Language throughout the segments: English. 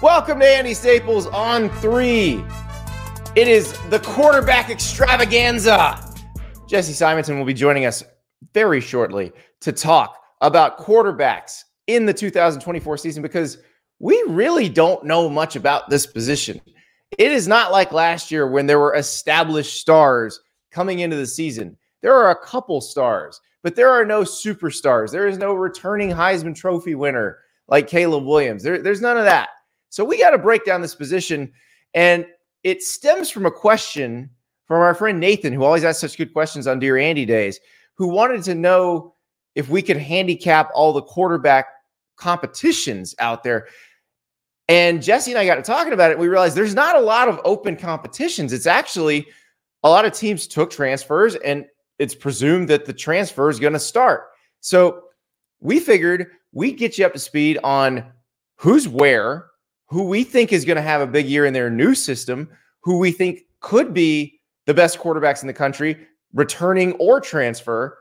Welcome to Andy Staples on three. It is the quarterback extravaganza. Jesse Simonton will be joining us very shortly to talk about quarterbacks in the 2024 season because we really don't know much about this position. It is not like last year when there were established stars coming into the season. There are a couple stars, but there are no superstars. There is no returning Heisman Trophy winner like Caleb Williams. There, there's none of that. So we got to break down this position. And it stems from a question from our friend Nathan, who always asks such good questions on Dear Andy Days, who wanted to know if we could handicap all the quarterback competitions out there. And Jesse and I got to talking about it. We realized there's not a lot of open competitions. It's actually a lot of teams took transfers, and it's presumed that the transfer is going to start. So we figured we'd get you up to speed on who's where, who we think is going to have a big year in their new system, who we think could be the best quarterbacks in the country, returning or transfer.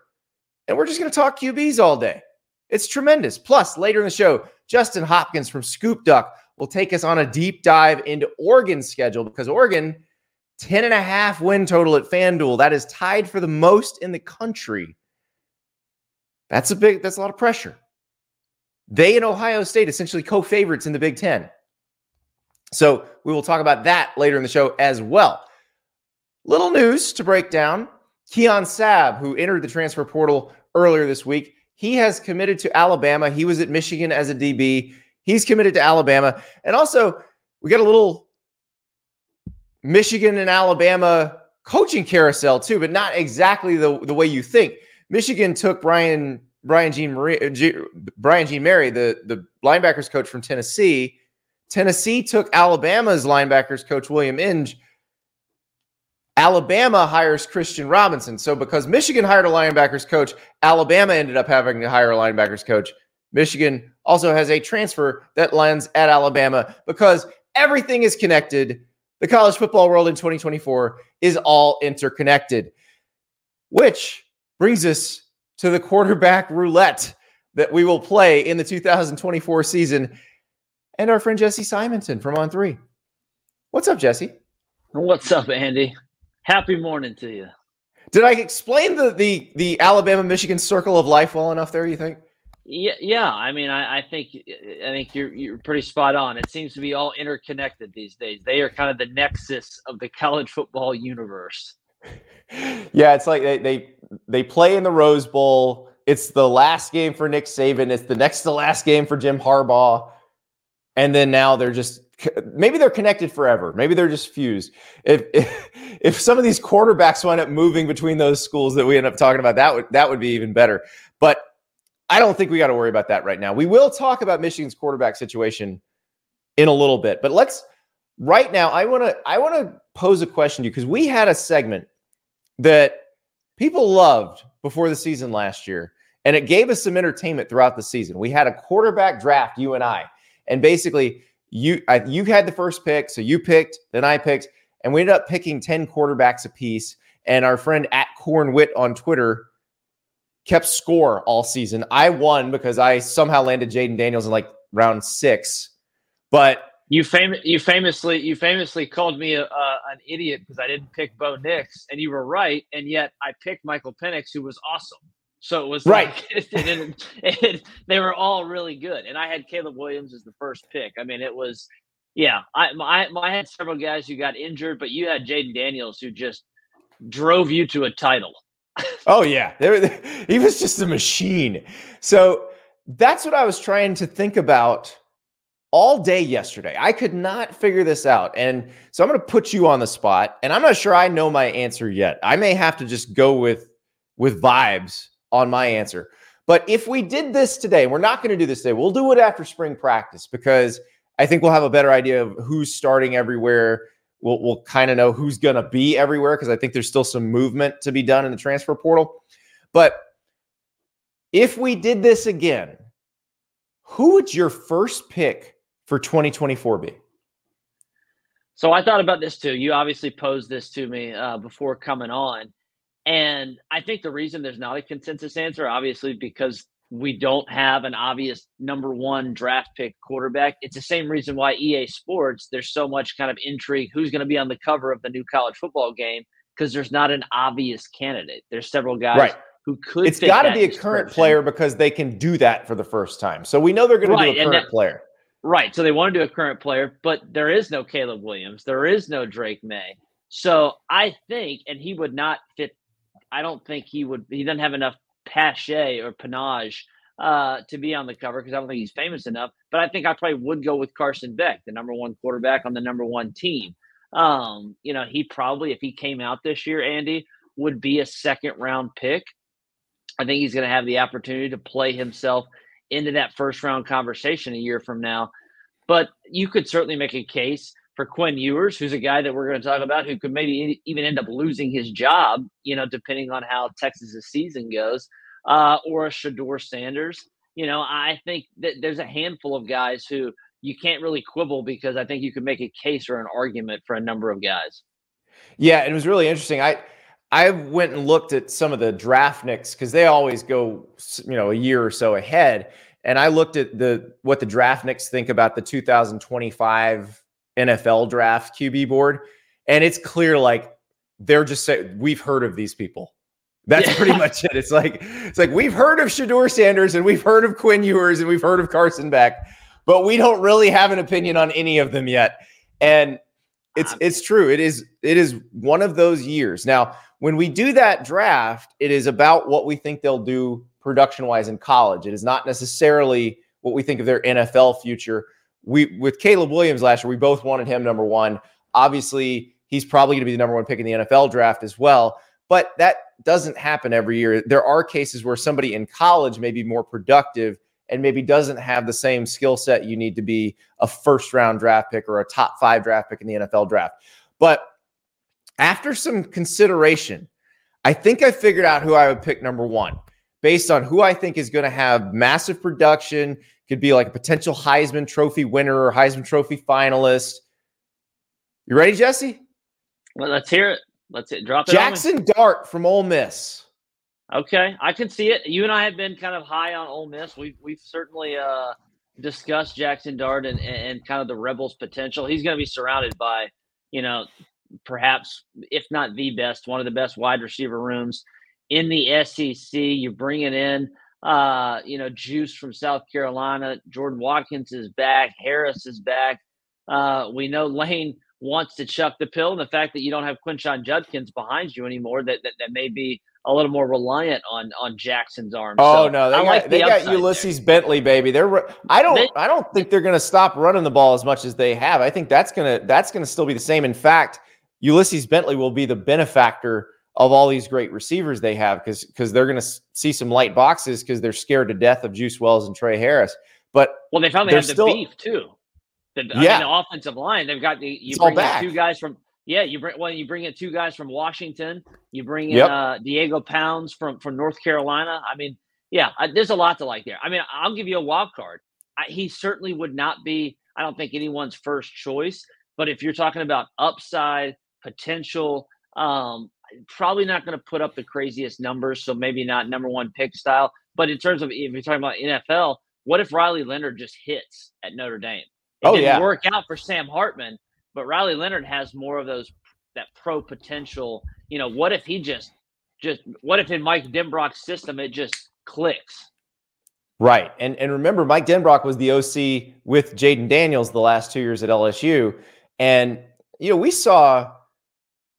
And we're just going to talk QBs all day. It's tremendous. Plus, later in the show, Justin Hopkins from Scoop Duck will take us on a deep dive into Oregon's schedule because Oregon, 10 and a half win total at FanDuel. That is tied for the most in the country. That's a big, that's a lot of pressure. They and Ohio State essentially co-favorites in the Big Ten. So we will talk about that later in the show as well. Little news to break down Keon Sabb, who entered the transfer portal earlier this week, he has committed to Alabama. He was at Michigan as a DB. He's committed to Alabama. And also, we got a little Michigan and Alabama coaching carousel too, but not exactly the, the way you think. Michigan took Brian Brian Jean Marie, Brian Jean Mary, the, the linebackers coach from Tennessee, Tennessee took Alabama's linebackers coach William Inge. Alabama hires Christian Robinson. So because Michigan hired a linebackers coach, Alabama ended up having to hire a linebackers coach. Michigan also has a transfer that lands at Alabama because everything is connected. The college football world in 2024 is all interconnected, which brings us to the quarterback roulette that we will play in the 2024 season and our friend Jesse Simonton from On Three. What's up, Jesse? What's up, Andy? Happy morning to you. Did I explain the the the Alabama Michigan circle of life well enough there? You think? Yeah, yeah. I mean, I, I think I think you're you're pretty spot on. It seems to be all interconnected these days. They are kind of the nexus of the college football universe. yeah, it's like they they they play in the Rose Bowl. It's the last game for Nick Saban. It's the next to last game for Jim Harbaugh and then now they're just maybe they're connected forever. Maybe they're just fused. If, if if some of these quarterbacks wind up moving between those schools that we end up talking about, that would that would be even better. But I don't think we got to worry about that right now. We will talk about Michigan's quarterback situation in a little bit, but let's right now. I want to I want to pose a question to you because we had a segment that people loved before the season last year, and it gave us some entertainment throughout the season. We had a quarterback draft, you and I and basically, you I, you had the first pick, so you picked, then I picked, and we ended up picking 10 quarterbacks apiece. And our friend at Cornwit on Twitter kept score all season. I won because I somehow landed Jayden Daniels in like round six. But you fam- you famously you famously called me a, uh, an idiot because I didn't pick Bo Nix, and you were right. And yet I picked Michael Penix, who was awesome. So it was right. Like, it, it, it, they were all really good, and I had Caleb Williams as the first pick. I mean, it was, yeah. I, I, I had several guys who got injured, but you had Jayden Daniels who just drove you to a title. oh yeah, he was just a machine. So that's what I was trying to think about all day yesterday. I could not figure this out. And so I'm going to put you on the spot and I'm not sure I know my answer yet. I may have to just go with with vibes on my answer. But if we did this today, we're not going to do this today. We'll do it after spring practice because I think we'll have a better idea of who's starting everywhere. We'll, we'll kind of know who's going to be everywhere because I think there's still some movement to be done in the transfer portal. But if we did this again, who would your first pick for 2024 be? So I thought about this too. You obviously posed this to me uh, before coming on. And I think the reason there's not a consensus answer, obviously, because we don't have an obvious number one draft pick quarterback. It's the same reason why EA Sports, there's so much kind of intrigue who's going to be on the cover of the new college football game because there's not an obvious candidate. There's several guys right. who could. It's got to be a current player because they can do that for the first time. So we know they're going right, to do a current that, player. Right. So they want to do a current player, but there is no Caleb Williams. There is no Drake Maye. So I think, and he would not fit. I don't think he would. He doesn't have enough pache or panache uh, to be on the cover because I don't think he's famous enough. But I think I probably would go with Carson Beck, the number one quarterback on the number one team. Um, you know, he probably, if he came out this year, Andy, would be a second round pick. I think he's going to have the opportunity to play himself into that first round conversation a year from now. But you could certainly make a case for Quinn Ewers, who's a guy that we're going to talk about, who could maybe even end up losing his job, you know, depending on how Texas's season goes, uh, or a Shedeur Sanders. You know, I think that there's a handful of guys who you can't really quibble because I think you could make a case or an argument for a number of guys. Yeah, it was really interesting. I I went and looked at some of the draftniks because they always go, you know, a year or so ahead. And I looked at the what the draftniks think about the 2025 NFL draft QB board, and it's clear like they're just saying we've heard of these people. That's yeah. pretty much it. It's like it's like we've heard of Shedeur Sanders and we've heard of Quinn Ewers and we've heard of Carson Beck, but we don't really have an opinion on any of them yet. And it's ah. it's true. It is it is one of those years. Now, when we do that draft, it is about what we think they'll do production wise in college. It is not necessarily what we think of their NFL future. We with Caleb Williams last year, we both wanted him number one. Obviously, he's probably going to be the number one pick in the NFL draft as well. But that doesn't happen every year. There are cases where somebody in college may be more productive and maybe doesn't have the same skill set you need to be a first round draft pick or a top five draft pick in the NFL draft. But after some consideration, I think I figured out who I would pick number one based on who I think is going to have massive production, could be like a potential Heisman Trophy winner or Heisman Trophy finalist. You ready, Jesse? Well, let's hear it. Let's it. Drop it. Jaxson Dart from Ole Miss. Okay, I can see it. You and I have been kind of high on Ole Miss. We've we've certainly uh, discussed Jaxson Dart and, and kind of the Rebels' potential. He's going to be surrounded by, you know, perhaps if not the best, one of the best wide receiver rooms in the SEC. You're bringing in, uh, you know, Juice from South Carolina. Jordan Watkins is back. Harris is back. Uh, we know Lane wants to chuck the pill, and the fact that you don't have Quinshon Judkins behind you anymore, that, that that may be a little more reliant on on Jaxson's arm. Oh so no, they I got, like they got Ulysses there. Bentley, baby. They're I don't they, I don't think they're going to stop running the ball as much as they have. I think that's gonna that's gonna still be the same. In fact, Ulysses Bentley will be the benefactor of all these great receivers they have because because they're going to see some light boxes because they're scared to death of Juice Wells and Tre Harris. But well, they found they have still, the beef too. The, yeah. I mean, the offensive line. They've got the you it's bring two guys from yeah you bring well you bring in two guys from Washington. You bring in yep. uh, Diego Pounds from from North Carolina. I mean, yeah, I, there's a lot to like there. I mean, I'll give you a wild card. I, he certainly would not be. I don't think anyone's first choice. But if you're talking about upside potential, um, probably not going to put up the craziest numbers, so maybe not number one pick style. But in terms of if you're talking about NFL, what if Riley Leonard just hits at Notre Dame? It oh, didn't yeah. work out for Sam Hartman, but Riley Leonard has more of those that pro potential. You know, what if he just just what if in Mike Denbrock's system it just clicks? Right. And and remember, Mike Denbrock was the OC with Jayden Daniels the last two years at LSU. And you know, we saw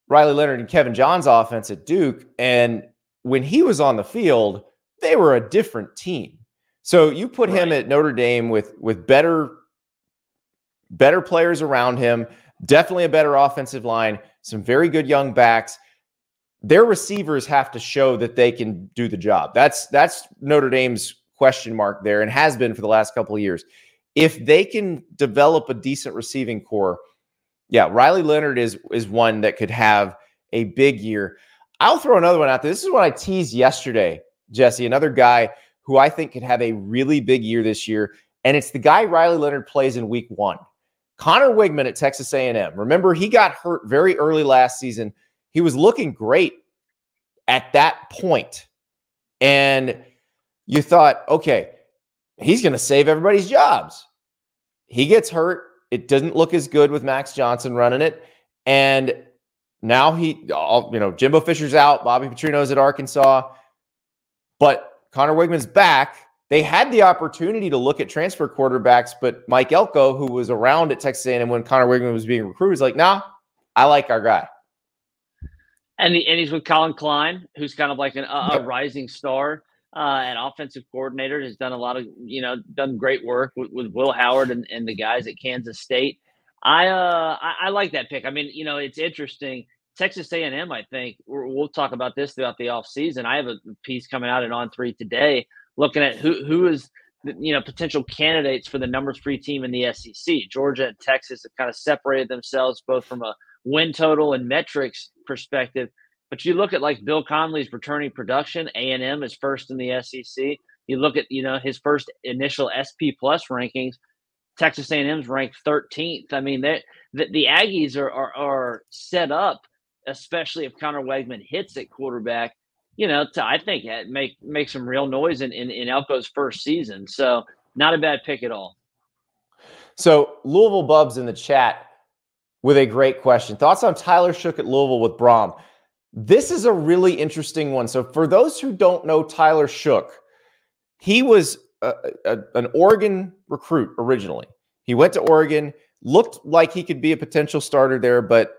Riley Leonard and Kevin Johns' offense at Duke. And when he was on the field, they were a different team. So you put right. him at Notre Dame with with better better players around him, definitely a better offensive line, some very good young backs. Their receivers have to show that they can do the job. That's that's Notre Dame's question mark there and has been for the last couple of years. if they can develop a decent receiving corps, yeah, Riley Leonard is is one that could have a big year. I'll throw another one out there. This is what I teased yesterday, Jesse. Another guy who I think could have a really big year this year, and it's the guy Riley Leonard plays in Week One. Conner Weigman at Texas A&M. Remember, he got hurt very early last season. He was looking great at that point, and you thought, okay, he's going to save everybody's jobs. He gets hurt. It doesn't look as good with Max Johnson running it. And now he, all, you know, Jimbo Fisher's out. Bobby Petrino's at Arkansas. But Conner Weigman's back. They had the opportunity to look at transfer quarterbacks, but Mike Elko, who was around at Texas A&M when Conner Weigman was being recruited, was like, "Nah, I like our guy." And, he, and he's with Collin Klein, who's kind of like an, a rising star uh, an offensive coordinator, has done a lot of, you know, done great work with, with Will Howard and, and the guys at Kansas State. I, uh, I, I like that pick. I mean, you know, it's interesting. Texas A&M, I think we'll talk about this throughout the offseason. I have a piece coming out at On Three today, looking at who who is you know potential candidates for the number three team in the SEC. Georgia and Texas have kind of separated themselves both from a win total and metrics perspective. But you look at like Bill Connelly's returning production, A and M is first in the SEC. You look at you know his first initial SP plus rankings, Texas A and M's ranked 13th. I mean, the the Aggies are, are are set up, especially if Conner Weigman hits at quarterback. You know, to I think make make some real noise in, in in Elko's first season. So not a bad pick at all. So Louisville Bubs in the chat with a great question. Thoughts on Tyler Shough at Louisville with Brohm? This is a really interesting one. So, for those who don't know Tyler Shough, he was a, a, an Oregon recruit originally. He went to Oregon, looked like he could be a potential starter there, but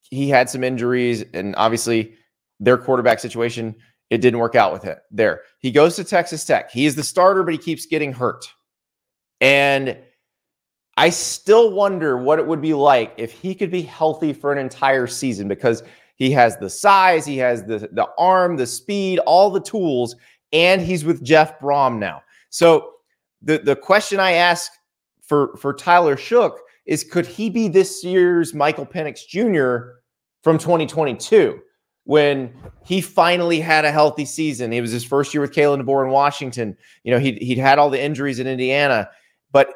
he had some injuries, and obviously their quarterback situation it didn't work out with him there. He goes to Texas Tech. He is the starter, but he keeps getting hurt. And I still wonder what it would be like if he could be healthy for an entire season because he has the size, he has the, the arm, the speed, all the tools, and he's with Jeff Brohm now. So the, the question I ask for, for Tyler Shough is could he be this year's Michael Penix Jr. from 2022 when he finally had a healthy season? It was his first year with Kalen DeBoer in Washington. You know, he'd, he'd had all the injuries in Indiana, but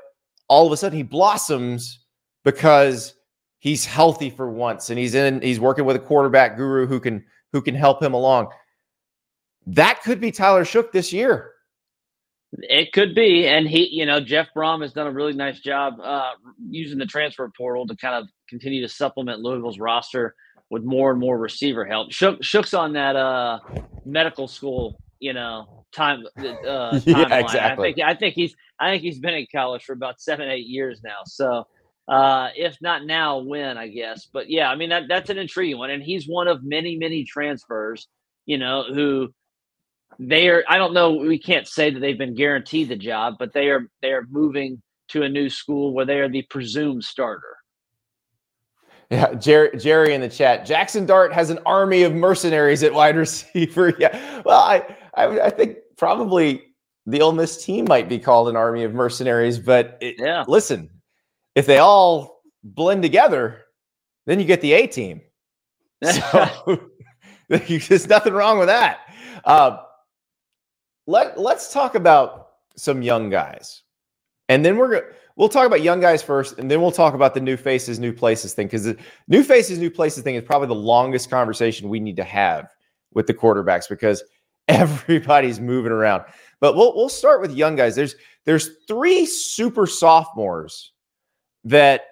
all of a sudden he blossoms because he's healthy for once and he's in he's working with a quarterback guru who can who can help him along. That could be Tyler Shough this year. It could be, and he, you know, Jeff Brohm has done a really nice job uh, using the transfer portal to kind of continue to supplement Louisville's roster with more and more receiver help. Shough, Shough's on that uh, medical school, you know, time. Uh, yeah, exactly. I think I think he's I think he's been in college for about seven eight years now. So uh, if not now, when I guess. But yeah, I mean that that's an intriguing one, and he's one of many many transfers. You know who they are. I don't know. We can't say that they've been guaranteed the job, but they are they are moving to a new school where they are the presumed starter. Yeah, Jerry, Jerry in the chat. Jaxson Dart has an army of mercenaries at wide receiver. Yeah, well, I, I, I think probably the Ole Miss team might be called an army of mercenaries. But it, yeah, listen, if they all blend together, then you get the A team. So there's nothing wrong with that. Uh, let Let's talk about some young guys, and then we're gonna we'll talk about young guys first, and then we'll talk about the new faces, new places thing because the new faces, new places thing is probably the longest conversation we need to have with the quarterbacks because everybody's moving around. But we'll we'll start with young guys. There's there's three super sophomores that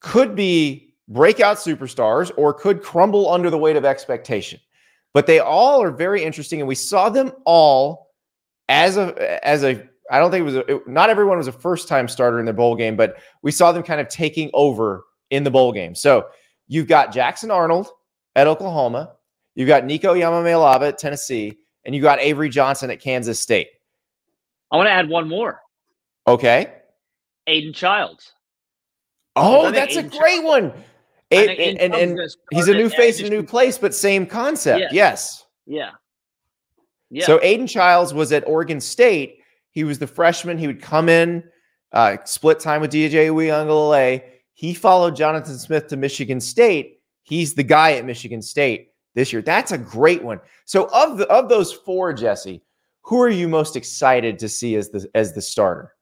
could be breakout superstars or could crumble under the weight of expectation. But they all are very interesting, and we saw them all as a as a. I don't think it was a, it, not everyone was a first time starter in the bowl game, but we saw them kind of taking over in the bowl game. So you've got Jackson Arnold at Oklahoma, you've got Nico Iamaleava at Tennessee, and you got Avery Johnson at Kansas State. I want to add one more. Okay. Aidan Chiles. Oh, that's Aidan a great Chiles. one. and, and, and he's a new face in a new place, but same concept. Yes. yes. Yeah. Yeah. So Aidan Chiles was at Oregon State. He was the freshman. He would come in uh, split time with DJ Uiagalelei. He followed Jonathan Smith to Michigan State. He's the guy at Michigan State this year. That's a great one. So of the of those four, Jesse, who are you most excited to see as the as the starter?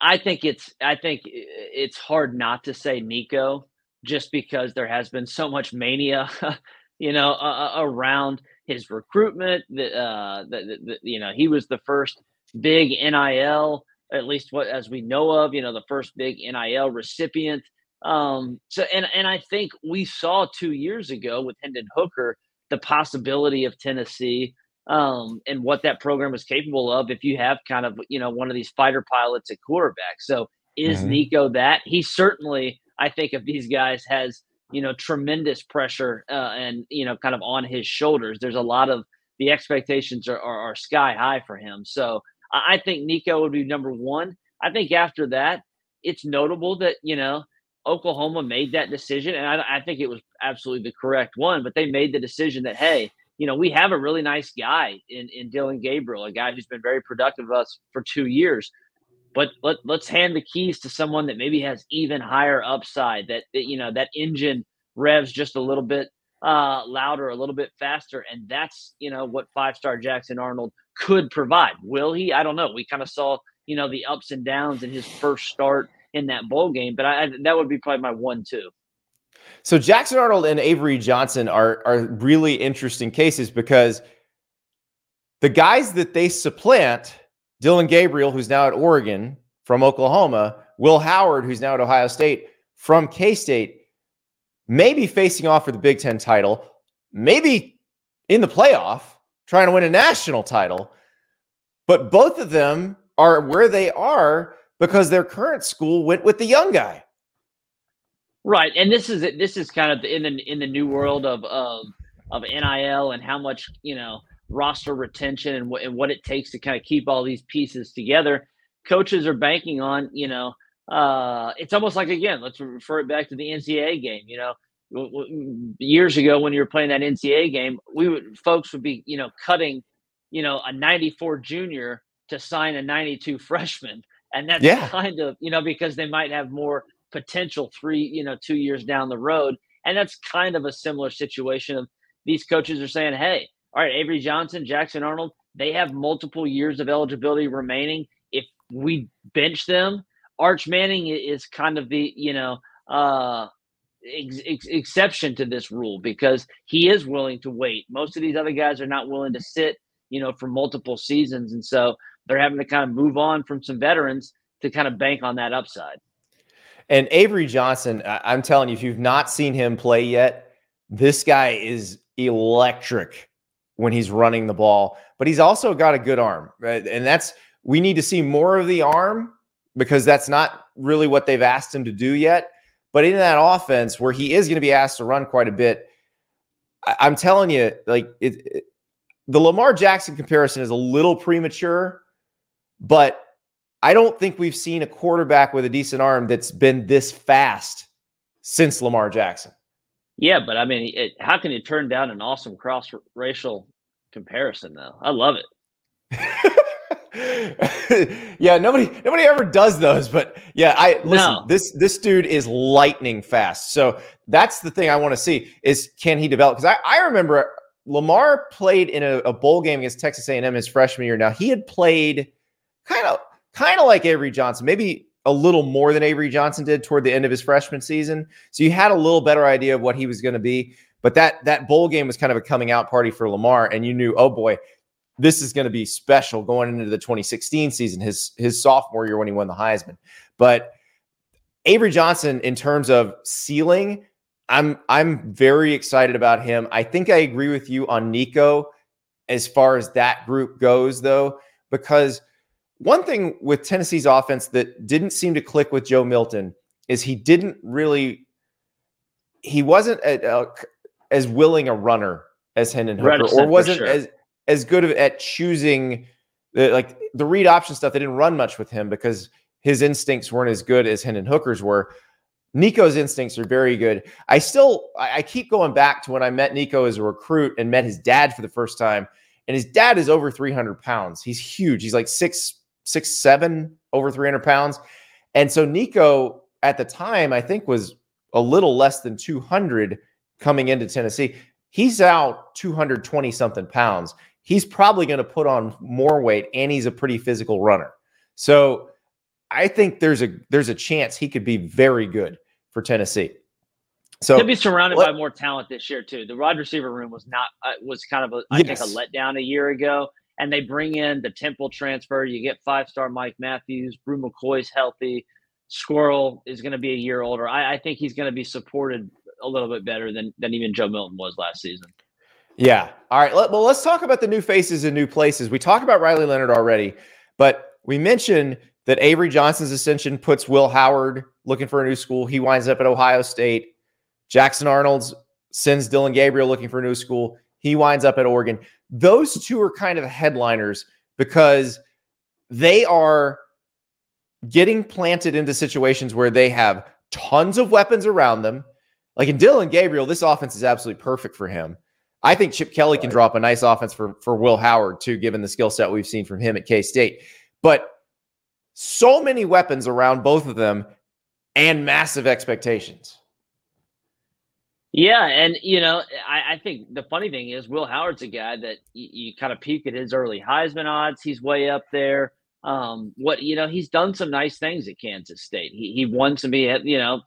I think it's I think it's hard not to say Nico just because there has been so much mania, you know, uh, around his recruitment. The, uh, the, the, you know, he was the first big NIL, at least what as we know of, you know, the first big NIL recipient. Um, so, and and I think we saw two years ago with Hendon Hooker the possibility of Tennessee um, and what that program is capable of if you have kind of you know one of these fighter pilots at quarterback. So is mm-hmm. Nico that? He certainly, I think, of these guys has you know tremendous pressure uh, and you know kind of on his shoulders. There's a lot of the expectations are, are, are sky high for him. So I, I think Nico would be number one. I think after that, it's notable that you know Oklahoma made that decision, and I, I, think it was absolutely the correct one. But they made the decision that hey, you know, we have a really nice guy in in Dillon Gabriel, a guy who's been very productive with us for two years. But let, let's hand the keys to someone that maybe has even higher upside. That, that you know that engine revs just a little bit uh, louder, a little bit faster, and that's you know what five star Jackson Arnold could provide. Will he? I don't know. We kind of saw you know the ups and downs in his first start in that bowl game, but I, that would be probably my one two. So Jackson Arnold and Avery Johnson are are really interesting cases because the guys that they supplant, Dillon Gabriel, who's now at Oregon from Oklahoma, Will Howard, who's now at Ohio State from K State, may be facing off for the Big Ten title, maybe in the playoff, trying to win a national title. But both of them are where they are because their current school went with the young guy. Right, and this is this is kind of in the in the new world of of of NIL and how much you know roster retention and what and what it takes to kind of keep all these pieces together. Coaches are banking on you know uh, it's almost like again let's refer it back to the NCAA game. You know, years ago when you were playing that NCAA game, we would folks would be you know cutting you know a 94 junior to sign a 92 freshman and that's yeah. kind of you know because they might have more potential three, you know, two years down the road. And that's kind of a similar situation of these coaches are saying, hey, all right, Avery Johnson, Jackson Arnold, they have multiple years of eligibility remaining. If we bench them, Arch Manning is kind of the, you know, uh, ex- ex- exception to this rule because he is willing to wait. Most of these other guys are not willing to sit, you know, for multiple seasons. And so they're having to kind of move on from some veterans to kind of bank on that upside. And Avery Johnson, I'm telling you, if you've not seen him play yet, this guy is electric when he's running the ball, but he's also got a good arm. Right? And that's, we need to see more of the arm because that's not really what they've asked him to do yet. But in that offense where he is going to be asked to run quite a bit, I, am telling you, like it, it, the Lamar Jackson comparison is a little premature, but I don't think we've seen a quarterback with a decent arm that's been this fast since Lamar Jackson. Yeah, but I mean, it, how can you turn down an awesome cross racial comparison, though? I love it. yeah, nobody nobody ever does those, but yeah, I listen. No. This this dude is lightning fast. So that's the thing I want to see is can he develop? Because I, I remember Lamar played in a, a bowl game against Texas A&M his freshman year. Now he had played kind of kind of like Avery Johnson, maybe a little more than Avery Johnson did toward the end of his freshman season. So you had a little better idea of what he was going to be. But that that bowl game was kind of a coming out party for Lamar, and you knew, oh boy, this is going to be special going into the 2016 season, his his sophomore year when he won the Heisman. But Avery Johnson, in terms of ceiling, I'm I'm very excited about him. I think I agree with you on Nico as far as that group goes, though, because one thing with Tennessee's offense that didn't seem to click with Joe Milton is he didn't really, he wasn't a, a, as willing a runner as Hendon Hooker, or wasn't sure. as as good at choosing the like the read option stuff. They didn't run much with him because his instincts weren't as good as Hendon Hooker's were. Nico's instincts are very good. I still I, I keep going back to when I met Nico as a recruit and met his dad for the first time. And his dad is over 300 pounds. He's huge. He's like six six seven, over 300 pounds. And so Nico at the time, I think, was a little less than 200 coming into Tennessee. He's out 220 something pounds. He's probably going to put on more weight, and he's a pretty physical runner. So I think there's a there's a chance he could be very good for Tennessee. So he'll be surrounded let, by more talent this year too. The wide receiver room was not uh, was kind of a I yes. think a letdown a year ago, and they bring in the Temple transfer. You get five star Mike Matthews, Bru McCoy's healthy. Squirrel is going to be a year older. I, I think he's going to be supported a little bit better than than even Joe Milton was last season. Yeah. All right. Let, well, let's talk about the new faces and new places. We talked about Riley Leonard already, but we mentioned that Avery Johnson's ascension puts Will Howard looking for a new school. He winds up at Ohio State. Jackson Arnold's sends Dillon Gabriel looking for a new school. He winds up at Oregon. Those two are kind of headliners because they are getting planted into situations where they have tons of weapons around them. Like in Dillon Gabriel, this offense is absolutely perfect for him. I think Chip Kelly can drop a nice offense for, for Will Howard, too, given the skill set we've seen from him at K State. But so many weapons around both of them and massive expectations. Yeah, and you know, I, I, think the funny thing is Will Howard's a guy that you, you kind of peek at his early Heisman odds. He's way up there. Um, what you know, he's done some nice things at Kansas State. He he won some, you know,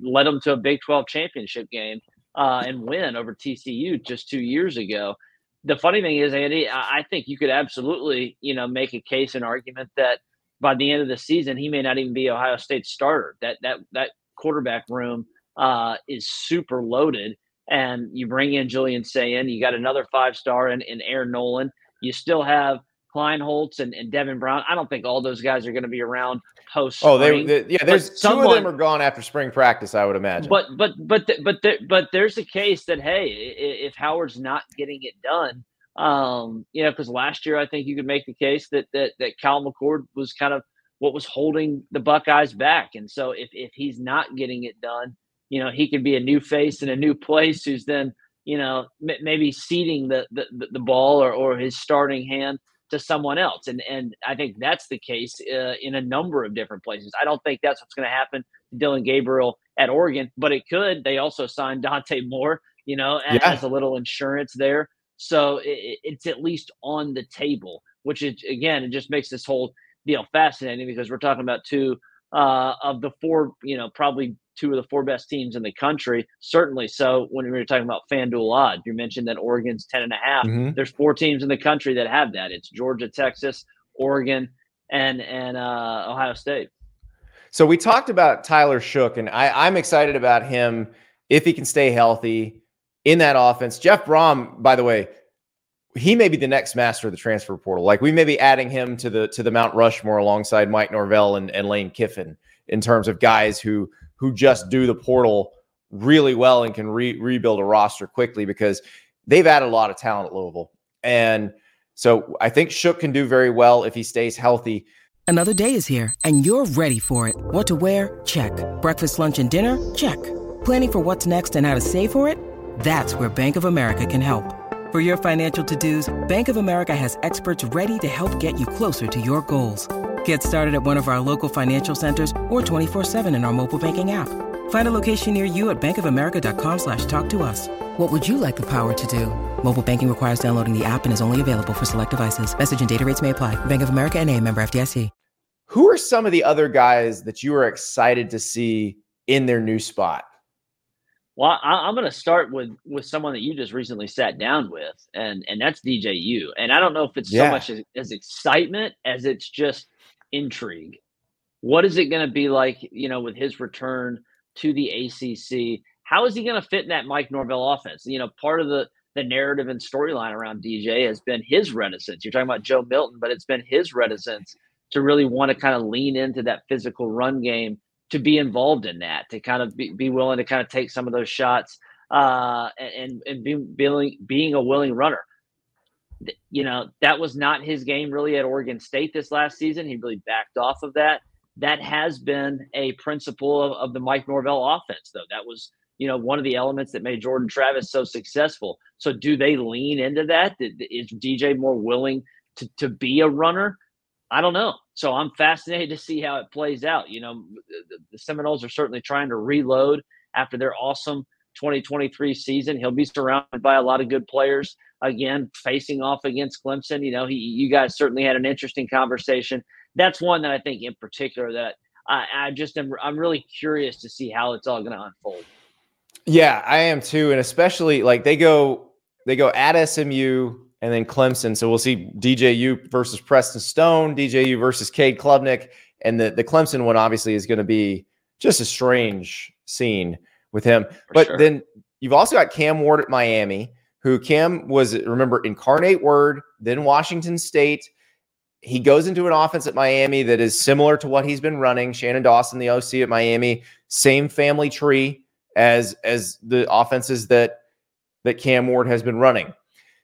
led them to a Big Twelve championship game uh, and win over TCU just two years ago. The funny thing is, Andy, I, I think you could absolutely, you know, make a case and argument that by the end of the season, he may not even be Ohio State's starter. That that that quarterback room uh, is super loaded. And you bring in Julian Sayin, you got another five star in, in Air Noland. You still have Kienholz and, and Devin Brown. I don't think all those guys are going to be around post. Oh, they, they, yeah. There's someone, two of them are gone after spring practice. I would imagine. But but but but there, but there's a case that hey, if Howard's not getting it done, um, you know, because last year I think you could make the case that that that Kyle McCord was kind of what was holding the Buckeyes back, and so if if he's not getting it done, you know, he could be a new face in a new place who's then you know m- maybe seeding the, the the ball or or his starting hand to someone else. And and I think that's the case uh, in a number of different places. I don't think that's what's going to happen to Dillon Gabriel at Oregon, but it could. They also signed Dante Moore, you know, as, yeah. as a little insurance there. So it, it's at least on the table, which is again, it just makes this whole deal fascinating because we're talking about two uh, of the four, you know, probably two of the four best teams in the country. Certainly so when we were talking about FanDuel odds. You mentioned that Oregon's 10 and a half. Mm-hmm. There's four teams in the country that have that. It's Georgia, Texas, Oregon, and and uh, Ohio State. So we talked about Tyler Shough, and I, I'm excited about him if he can stay healthy in that offense. Jeff Brohm, by the way, he may be the next master of the transfer portal. Like we may be adding him to the to the Mount Rushmore alongside Mike Norvell and, and Lane Kiffin in terms of guys who who just do the portal really well and can re- rebuild a roster quickly because they've added a lot of talent at Louisville. And so I think Shough can do very well if he stays healthy. Another day is here and you're ready for it. What to wear? Check. Breakfast, lunch, and dinner? Check. Planning for what's next and how to save for it? That's where Bank of America can help. For your financial to-dos, Bank of America has experts ready to help get you closer to your goals. Get started at one of our local financial centers or 24-7 in our mobile banking app. Find a location near you at bankofamerica.com slash talk to us. What would you like the power to do? Mobile banking requires downloading the app and is only available for select devices. Message and data rates may apply. Bank of America and a member FDIC. Who are some of the other guys that you are excited to see in their new spot? Well, I, am going to start with with someone that you just recently sat down with, and and that's DJU. And I don't know if it's yeah. so much as, as excitement as it's just intrigue. What is it going to be like, you know, with his return to the ACC? How is he going to fit in that Mike Norvell offense? You know, part of the the narrative and storyline around DJ has been his reticence. You're talking about Joe Milton, but it's been his reticence to really want to kind of lean into that physical run game to be involved in that, to kind of be, be willing to kind of take some of those shots uh, and and be, being being a willing runner. You know that was not his game really at Oregon State this last season. He really backed off of that. That has been a principle of, of the Mike Norvell offense, though. That was you know one of the elements that made Jordan Travis so successful. So do they lean into that? Is DJ more willing to to be a runner? I don't know. So I'm fascinated to see how it plays out. You know, the, the Seminoles are certainly trying to reload after their awesome 2023 season. He'll be surrounded by a lot of good players again, facing off against Clemson. You know, he, you guys certainly had an interesting conversation. That's one that I think in particular that I, I just am I'm really curious to see how it's all going to unfold. Yeah, I am too, and especially like they go they go at SMU and then Clemson. So we'll see DJU versus Preston Stone, DJU versus Cade Klubnik, and the the Clemson one obviously is going to be just a strange scene with him. For but sure. then you've also got Cam Ward at Miami, who Cam was remember incarnate word, then Washington State. He goes into an offense at Miami that is similar to what he's been running. Shannon Dawson, the OC at Miami, same family tree as as the offenses that that Cam Ward has been running.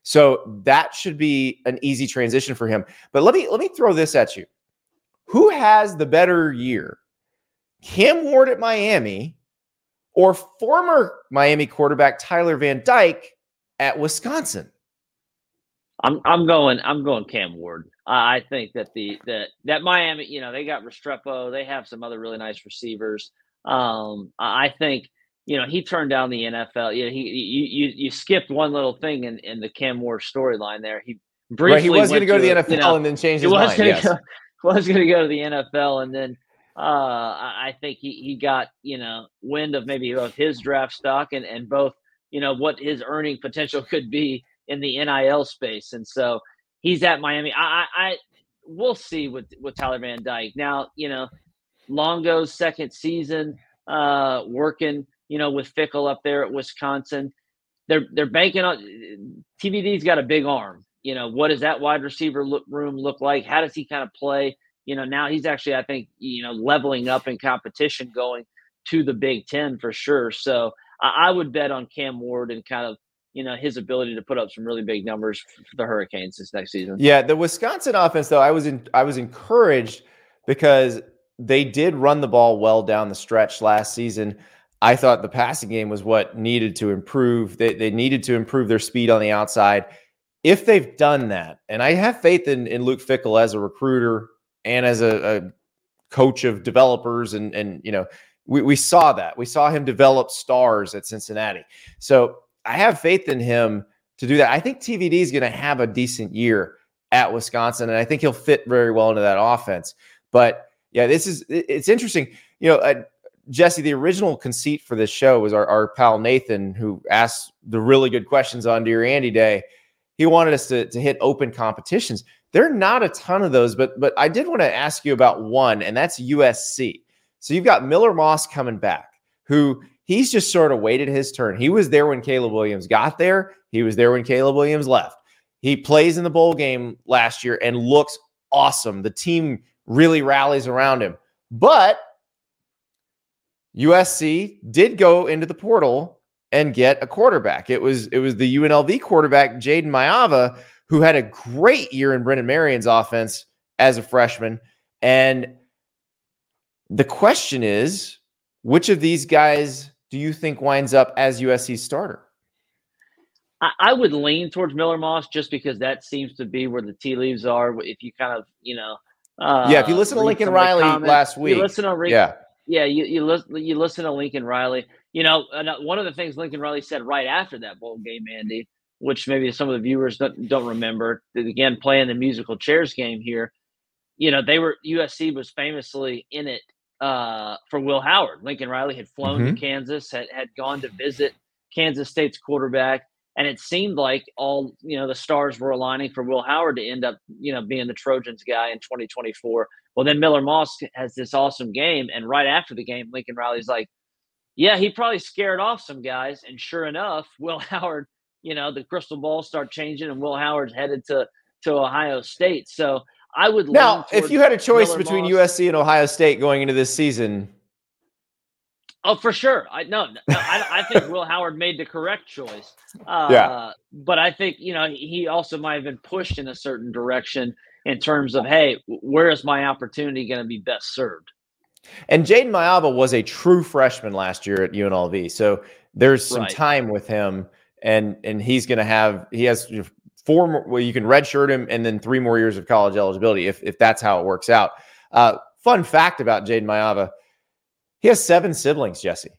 So that should be an easy transition for him. But let me let me throw this at you. Who has the better year? Cam Ward at Miami or former Miami quarterback Tyler Van Dyke at Wisconsin? I'm I'm going I'm going Cam Ward. I think that the that that Miami, you know, they got Restrepo, they have some other really nice receivers. Um, I think you know, he turned down the NFL. You know, he you you, you skipped one little thing in, in the Cam Ward storyline there. He briefly right, he was going to go to the NFL you know, and then change his was mind. Gonna yes. go, was going to go to the NFL and then uh, I think he, he got you know wind of maybe both his draft stock and and both you know what his earning potential could be in the NIL space, and so he's at Miami. I I, I we'll see with with Tyler Van Dyke now. You know, Longo's second season uh, working you know, with Fickell up there at Wisconsin. They're they're banking on TVD's got a big arm. You know, what does that wide receiver look, room look like? How does he kind of play? You know, now he's actually, I think, you know, leveling up in competition going to the Big Ten for sure. So I, I would bet on Cam Ward and kind of you know his ability to put up some really big numbers for the Hurricanes this next season. Yeah, the Wisconsin offense though, I was in, I was encouraged because they did run the ball well down the stretch last season. I thought the passing game was what needed to improve. They, they needed to improve their speed on the outside. If they've done that, and I have faith in, in Luke Fickell as a recruiter and as a, a coach of developers, and and you know, we, we saw that. We saw him develop stars at Cincinnati. So I have faith in him to do that. I think TVD is going to have a decent year at Wisconsin, and I think he'll fit very well into that offense. But yeah, this is it's interesting. You know, uh, Jesse, the original conceit for this show was our, our pal Nathan, who asked the really good questions on Dear Andy Day. He wanted us to, to hit open competitions. There are not a ton of those, but but I did want to ask you about one, and that's USC. So you've got Miller Moss coming back, who he's just sort of waited his turn. He was there when Caleb Williams got there. He was there when Caleb Williams left. He plays in the bowl game last year and looks awesome. The team really rallies around him. But USC did go into the portal and get a quarterback. It was it was the UNLV quarterback Jayden Maiava who had a great year in Brennan Marion's offense as a freshman. And the question is, which of these guys do you think winds up as USC's starter? I, would lean towards Miller Moss just because that seems to be where the tea leaves are. If you kind of, you know, uh, yeah. If you listen to Lincoln Riley last week, listen to yeah, yeah, you you listen you listen to Lincoln Riley. You know, uh, one of the things Lincoln Riley said right after that bowl game, Andy, which maybe some of the viewers don't, don't remember. Again, playing the musical chairs game here. You know, they were USC was famously in it uh, for Will Howard. Lincoln Riley had flown mm-hmm. to Kansas, had had gone to visit Kansas State's quarterback, and it seemed like all you know the stars were aligning for Will Howard to end up you know being the Trojans guy in 2024. Well, then Miller Moss has this awesome game, and right after the game, Lincoln Riley's like, "Yeah, he probably scared off some guys." And sure enough, Will Howard, you know, the crystal balls start changing, and Will Howard's headed to to Ohio State. So I would now, if you had a choice Miller between Moss, USC and Ohio State going into this season, Oh, for sure. I no, I, I, think Will Howard made the correct choice. Uh, yeah. But I think you know he also might have been pushed in a certain direction in terms of, hey, where is my opportunity going to be best served? And Jayden Maiava was a true freshman last year at UNLV, so there's some right. time with him, and and he's going to have he has four more, well, you can redshirt him and then three more years of college eligibility if, if that's how it works out. Uh, fun fact about Jayden Maiava he has seven siblings, Jesse.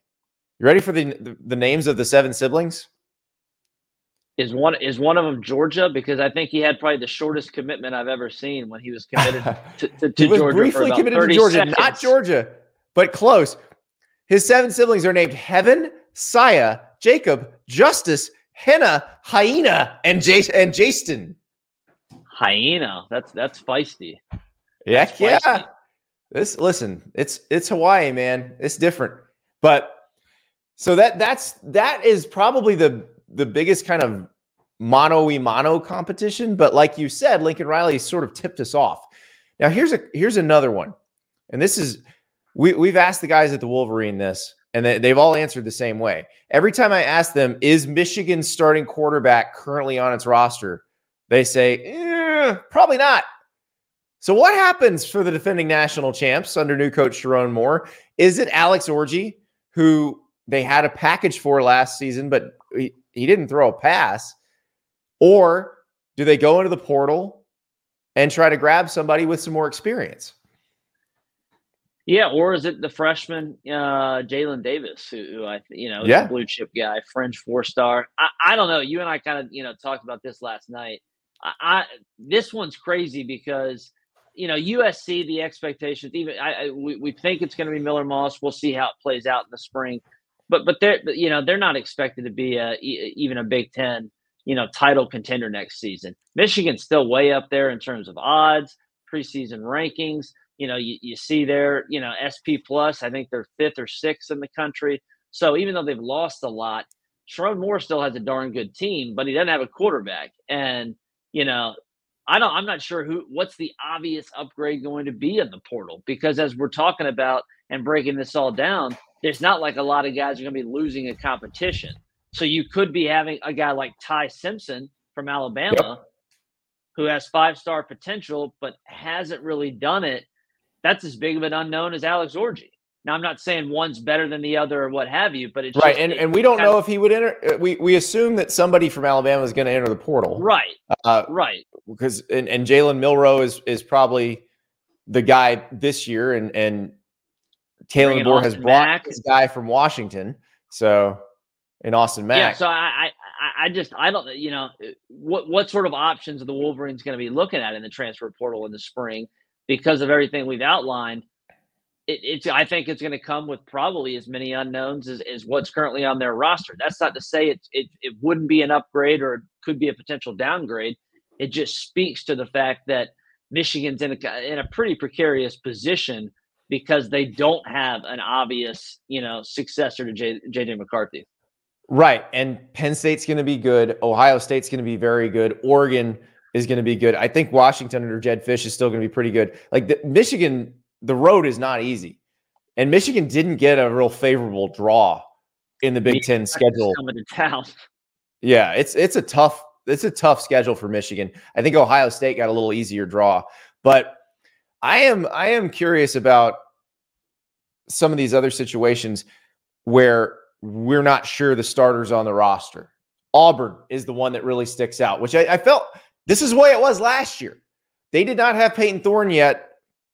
You ready for the, the, the names of the seven siblings? Is one is one of them Georgia? Because I think he had probably the shortest commitment I've ever seen when he was committed to, to, to he was Georgia. briefly committed to Georgia, seconds. not Georgia, but close. His seven siblings are named Heaven, Saya, Jacob, Justice, Henna, Hyena, and Jason and Jason. Hyena. That's that's feisty. Yeah, That's yeah. This listen, it's it's Hawaii, man. It's different. But so that that's that is probably the the biggest kind of mono e mono competition. But like you said, Lincoln Riley sort of tipped us off. Now here's a here's another one, and this is we we've asked the guys at the Wolverine this, and they, they've all answered the same way. Every time I ask them, is Michigan's starting quarterback currently on its roster? They say, "Eh, probably not. So what happens for the defending national champs under new coach Sherrod Moore? Is it Alex Orji, who they had a package for last season, but he, he didn't throw a pass? Or do they go into the portal and try to grab somebody with some more experience? Yeah, or is it the freshman uh, Jadyn Davis, who, who I you know Yeah. blue chip guy, French four star? I, I don't know. You and I kind of you know talked about this last night. I, I this one's crazy because you know USC the expectations even I, I we, we think it's going to be Miller Moss. We'll see how it plays out in the spring, but but they're you know they're not expected to be a, even a Big Ten you know title contender next season. Michigan's still way up there in terms of odds, preseason rankings you know, you, you see there, you know, SP plus, I think they're fifth or sixth in the country. So even though they've lost a lot, Sherrod Moore still has a darn good team, but he doesn't have a quarterback. And, you know, I don't I'm not sure who what's the obvious upgrade going to be in the portal because as we're talking about and breaking this all down, there's not like a lot of guys are going to be losing a competition. So you could be having a guy like Ty Simpson from Alabama who has five-star potential but hasn't really done it that's as big of an unknown as Alex Orji. Now, I'm not saying one's better than the other or what have you, but it's Right. just- And, it- and we don't know of- if he would enter. uh, We, we assume that somebody from Alabama is going to enter the portal. right, Uh, right. because and, and Jalen Milroe is is probably the guy this year, and and Bringing Moore has brought Mack. this guy from Washington, so in Austin Mack. Yeah, so I, I, I- I just, I don't, you know, what what sort of options are the Wolverines going to be looking at in the transfer portal in the spring because of everything we've outlined? It, it's, I think it's going to come with probably as many unknowns as, as what's currently on their roster. That's not to say it, it it wouldn't be an upgrade or it could be a potential downgrade. It just speaks to the fact that Michigan's in a in a pretty precarious position because they don't have an obvious, you know, successor to JJ McCarthy. Right. And Penn State's going to be good. Ohio State's going to be very good. Oregon is going to be good. I think Washington under Jedd Fisch is still going to be pretty good. Like the, Michigan, the road is not easy. And Michigan didn't get a real favorable draw in the Big Ten schedule. coming to town. Yeah, it's it's a tough it's a tough schedule for Michigan. I think Ohio State got a little easier draw, but I am I am curious about some of these other situations where we're not sure the starters on the roster. Auburn is the one that really sticks out, which I, I felt this is the way it was last year. They did not have Payton Thorne yet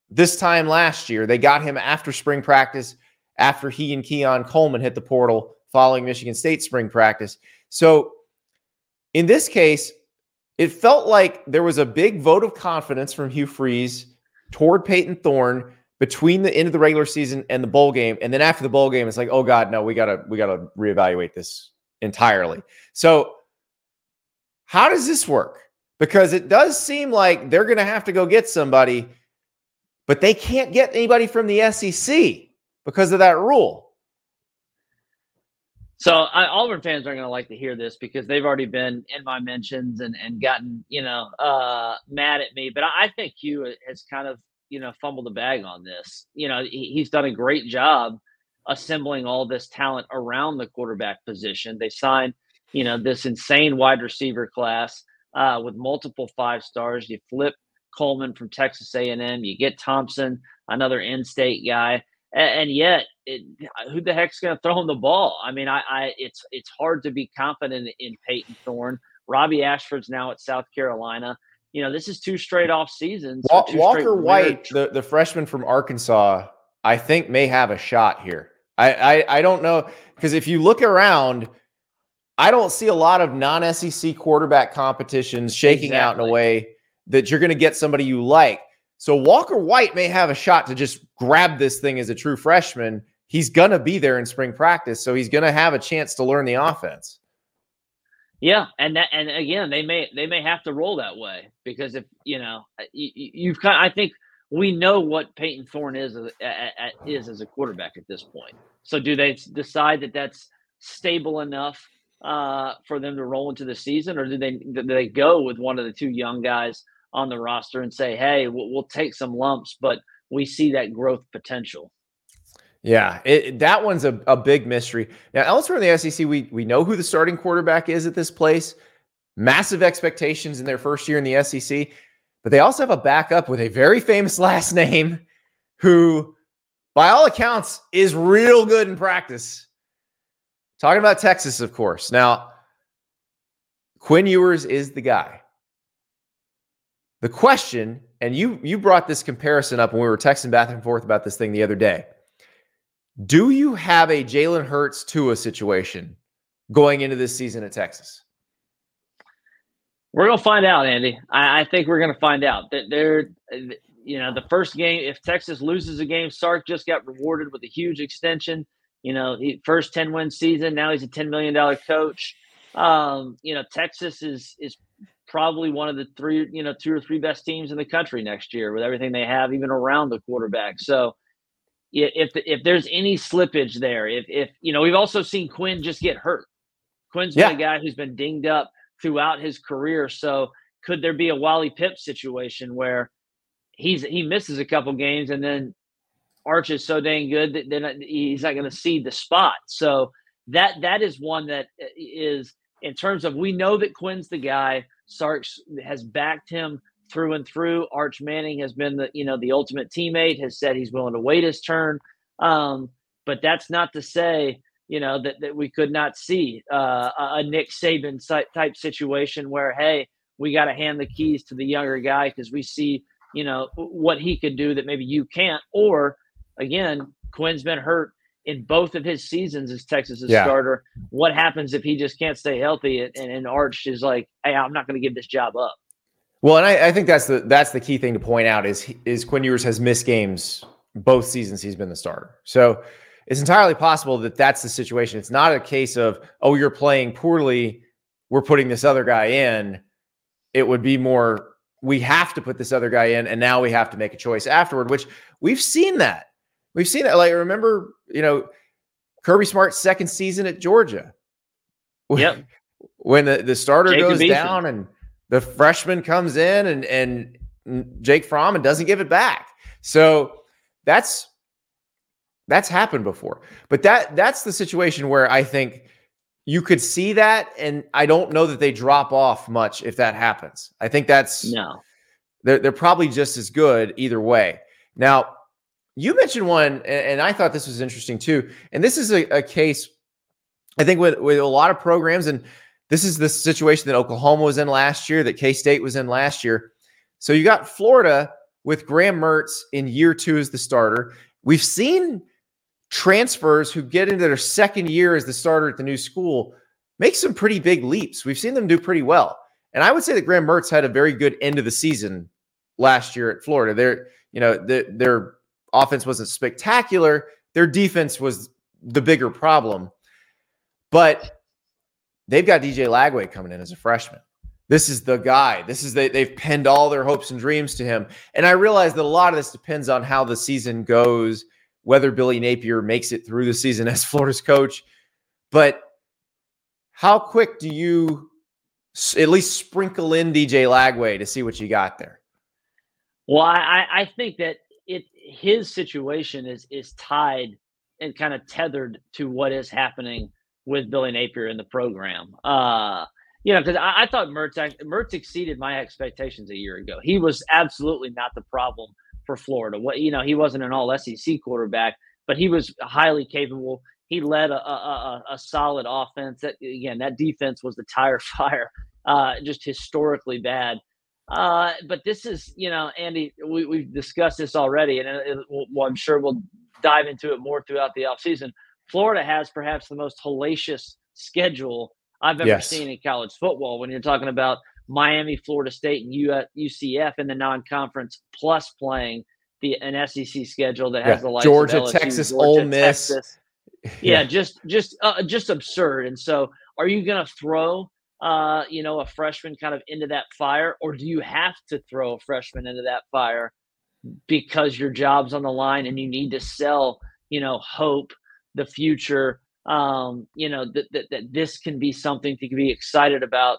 this time last year. They got him after spring practice, after he and Keon Coleman hit the portal following Michigan State spring practice. So in this case, it felt like there was a big vote of confidence from Hugh Freeze toward Payton Thorne between the end of the regular season and the bowl game. And then after the bowl game, it's like, oh God, no, we gotta we gotta reevaluate this entirely. So how does this work? Because it does seem like they're gonna have to go get somebody, but they can't get anybody from the SEC because of that rule. So I, Auburn fans aren't going to like to hear this because they've already been in my mentions and, and gotten you know uh, mad at me. But I, I think Hugh has kind of you know fumbled the bag on this. You know he, he's done a great job assembling all this talent around the quarterback position. They signed you know this insane wide receiver class uh, with multiple five stars. You flip Coleman from Texas A&M. You get Thompson, another in-state guy and, and yet it, who the heck's going to throw him the ball? I mean, I, I, it's it's hard to be confident in Payton Thorne Robbie Ashford's now at South Carolina. You know, this is two straight off seasons. Walker White, the, the freshman from Arkansas, I think may have a shot here. I, I, I don't know because if you look around, I don't see a lot of non SEC quarterback competitions shaking exactly. out in a way that you're going to get somebody you like. So Walker White may have a shot to just grab this thing as a true freshman. He's going to be there in spring practice, so he's going to have a chance to learn the offense. Yeah, and that, and again, they may they may have to roll that way because if you know you, have kind, I think we know what Payton Thorne is uh, as, is as a quarterback at this point. So do they decide that that's stable enough uh, for them to roll into the season, or do they do they go with one of the two young guys on the roster and say, "Hey, we'll, we'll take some lumps, but we see that growth potential"? Yeah, it, that one's a, a big mystery. Now, elsewhere in the SEC, we we know who the starting quarterback is at this place. Massive expectations in their first year in the SEC, but they also have a backup with a very famous last name, who, by all accounts, is real good in practice. Talking about Texas, of course. Now, Quinn Ewers is the guy. The question, and you you brought this comparison up when we were texting back and forth about this thing the other day. Do you have a Jalen Hurts Tua situation going into this season at Texas? We're gonna find out, Andy. I, I think we're gonna find out that they're, you know, the first game. If Texas loses a game, Sark just got rewarded with a huge extension. You know, he, first 10 win season. Now he's a $10 million coach. Um, you know, Texas is is probably one of the three, you know, two or three best teams in the country next year with everything they have, even around the quarterback. So if if there's any slippage there, if if you know, we've also seen Quinn just get hurt. Quinn's yeah. been a guy who's been dinged up throughout his career. So could there be a Wally Pipp situation where he's he misses a couple games and then Arch is so dang good that then he's not going to see the spot. So that that is one that uh, in terms of we know that Quinn's the guy. Sarks has backed him through and through. Arch Manning has been the you know the ultimate teammate. Has said he's willing to wait his turn. Um, but that's not to say you know that, that we could not see uh, a Nick Saban type situation where hey we got to hand the keys to the younger guy because we see you know what he could do that maybe you can't or again, Quinn's been hurt in both of his seasons as Texas's yeah. starter. What happens if he just can't stay healthy and, and Arch is like, hey, I'm not going to give this job up. Well, and I, I, think that's the that's the key thing to point out is is Quinn Ewers has missed games both seasons he's been the starter. So it's entirely possible that that's the situation. It's not a case of oh you're playing poorly, we're putting this other guy in. It would be more we have to put this other guy in, and now we have to make a choice afterward. Which we've seen that We've seen it. Like remember, you know, Kirby Smart's second season at Georgia. Yep. When the, the starter Jacob goes down and the freshman comes in and and Jake Fromm and doesn't give it back. So that's that's happened before. But that that's the situation where I think you could see that and I don't know that they drop off much if that happens. I think that's no. They're, they're probably just as good either way. Now, you mentioned one, and I thought this was interesting too. And this is a, a case, I think, with, with a lot of programs, and this is the situation that Oklahoma was in last year, that K State was in last year. So you got Florida with Graham Mertz in year two as the starter. We've seen transfers who get into their second year as the starter at the new school make some pretty big leaps. We've seen them do pretty well. And I would say that Graham Mertz had a very good end of the season last year at Florida. They're, you know, they're, they're offense wasn't spectacular. Their defense was the bigger problem. But they've got DJ Lagway coming in as a freshman. This is the guy. This is they, they've pinned all their hopes and dreams to him. And I realize that a lot of this depends on how the season goes, whether Billy Napier makes it through the season as Florida's coach. But how quick do you at least sprinkle in DJ Lagway to see what you got there? Well, I, I think that his situation is is tied and kind of tethered to what is happening with Billy Napier in the program. Uh, you know, because I, I, thought Mertz Mertz exceeded my expectations a year ago. He was absolutely not the problem for Florida. What you know, he wasn't an All SEC quarterback, but he was highly capable. He led a, a, a, a solid offense. That again, that defense was the tire fire uh, just historically bad. Uh, but this is, you know, Andy, we, we've discussed this already, and it, it, well, I'm sure we'll dive into it more throughout the offseason. Florida has perhaps the most hellacious schedule I've ever yes. seen in college football when you're talking about Miami, Florida State, and UCF in the non-conference, plus playing the an SEC schedule that has yeah. the likes Georgia, LSU, Texas, Georgia, Ole Miss. Texas. Yeah, yeah, just just uh, just absurd. And so, are you going to throw uh, you know a freshman kind of into that fire, or do you have to throw a freshman into that fire because your job's on the line and you need to sell you know hope, the future, um, you know that, that that this can be something to be excited about?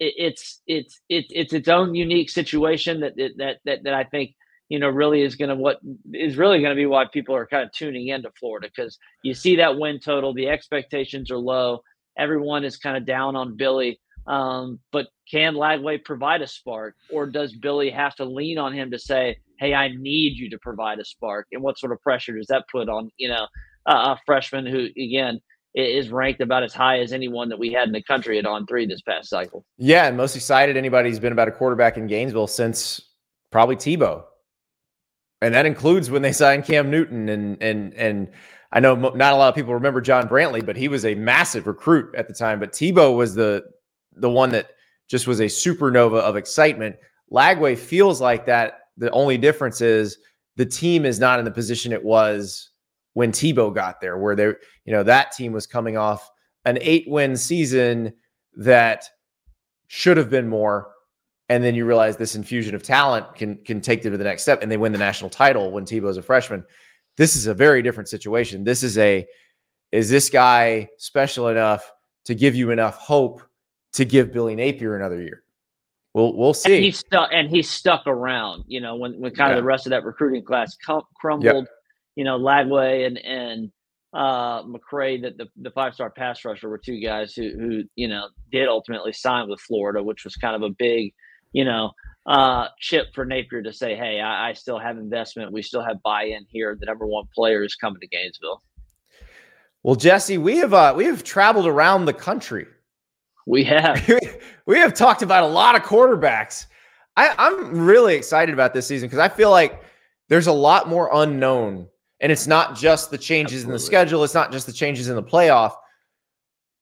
It's it's it's it's its own unique situation that that that that I think you know really is going to what is really going to be why people are kind of tuning into Florida because you see that win total, the expectations are low, everyone is kind of down on Billy. Um, but can Lagway provide a spark, or does Billy have to lean on him to say, "Hey, I need you to provide a spark"? And what sort of pressure does that put on you know a freshman who again is ranked about as high as anyone that we had in the country at On3 this past cycle. Yeah, and most excited anybody's been about a quarterback in Gainesville since probably Tebow, and that includes when they signed Cam Newton and and and. I know not a lot of people remember John Brantley, but he was a massive recruit at the time. But Tebow was the the one that just was a supernova of excitement. Lagway feels like that. The only difference is the team is not in the position it was when Tebow got there, where they, you know, that team was coming off an eight win season that should have been more. And then you realize this infusion of talent can can take them to the next step, and they win the national title when Tebow's a freshman. This is a very different situation. This is a is this guy special enough to give you enough hope to give Billy Napier another year? We'll we'll see. And he's stuck and he's stuck around. You know, when when kind yeah. of the rest of that recruiting class crumbled. Yep you know, Lagway and and uh, McCray, that the, the five star pass rusher, were two guys who who you know did ultimately sign with Florida, which was kind of a big, you know, uh, chip for Napier to say, hey, I, I still have investment. We still have buy in here. The number one player is coming to Gainesville. Well, Jesse, we have uh, we have traveled around the country. We have. we have talked about a lot of quarterbacks. I, I'm really excited about this season because I feel like there's a lot more unknown and it's not just the changes Absolutely. in the schedule, it's not just the changes in the playoff.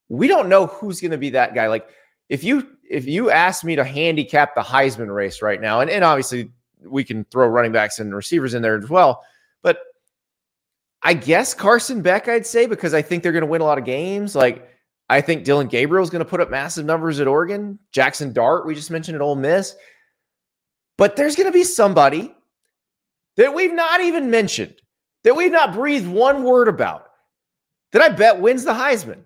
We don't know who's going to be that guy. Like if you if you ask me to handicap the Heisman race right now, and, and obviously we can throw running backs and receivers in there as well, but I guess Carson Beck, I'd say, because I think they're going to win a lot of games. Like I think Dillon Gabriel is going to put up massive numbers at Oregon. Jaxson Dart, we just mentioned at Ole Miss. But there's going to be somebody that we've not even mentioned that we've not breathed one word about that I bet wins the Heisman.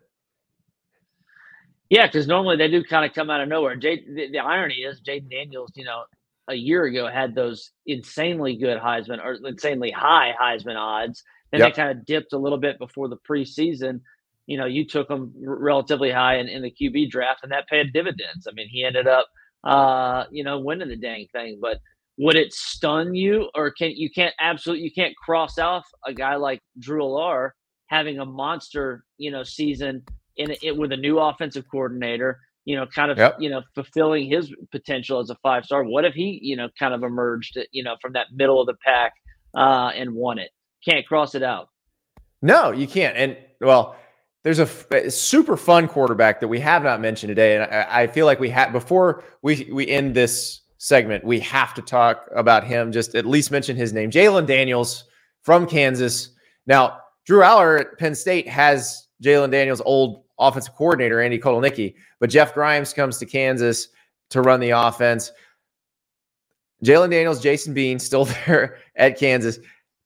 Yeah, because normally they do kind of come out of nowhere. Jay, the, the, irony is, Jayden Daniels, you know, a year ago had those insanely good Heisman or insanely high Heisman odds. Then yep. they kind of dipped a little bit before the preseason. You know, you took them relatively high in, in the QB draft, and that paid dividends. I mean, he ended up, uh, you know, winning the dang thing. But would it stun you or can you can't absolutely you can't cross off a guy like Drew Allar having a monster you know season in it with a new offensive coordinator you know kind of yep. you know fulfilling his potential as a five star what if he you know kind of emerged you know from that middle of the pack uh and won it can't cross it out no you can't and well there's a, a super fun quarterback that we have not mentioned today and I, I feel like we had before we we end this segment, we have to talk about him, just at least mention his name. Jalon Daniels from Kansas. Now, Drew Allar at Penn State has Jalon Daniels' old offensive coordinator, Andy Kotelnicki, but Jeff Grimes comes to Kansas to run the offense. Jalon Daniels, Jason Bean still there at Kansas.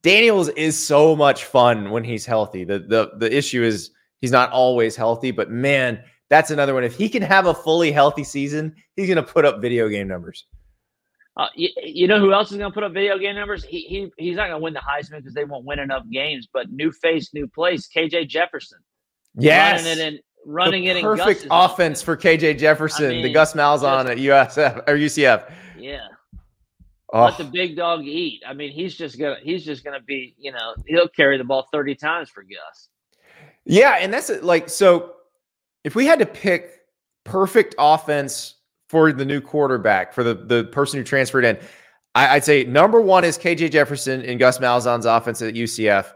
Daniels is so much fun when he's healthy. The the the issue is he's not always healthy, but man, that's another one. If he can have a fully healthy season, he's going to put up video game numbers. Uh, you, you, know who else is going to put up video game numbers? He, he he's not going to win the Heisman because they won't win enough games. But new face, new place. KJ Jefferson. Yes, running it in, running the it perfect offense for KJ Jefferson. I mean, the Gus Malzahn at USF or UCF. Yeah. Oh. Let the big dog eat. I mean, he's just gonna he's just gonna be you know he'll carry the ball thirty times for Gus. Yeah, and that's like so. If we had to pick perfect offense for the new quarterback, for the, the person who transferred in. I, would say number one is KJ Jefferson in Gus Malzahn's offense at UCF.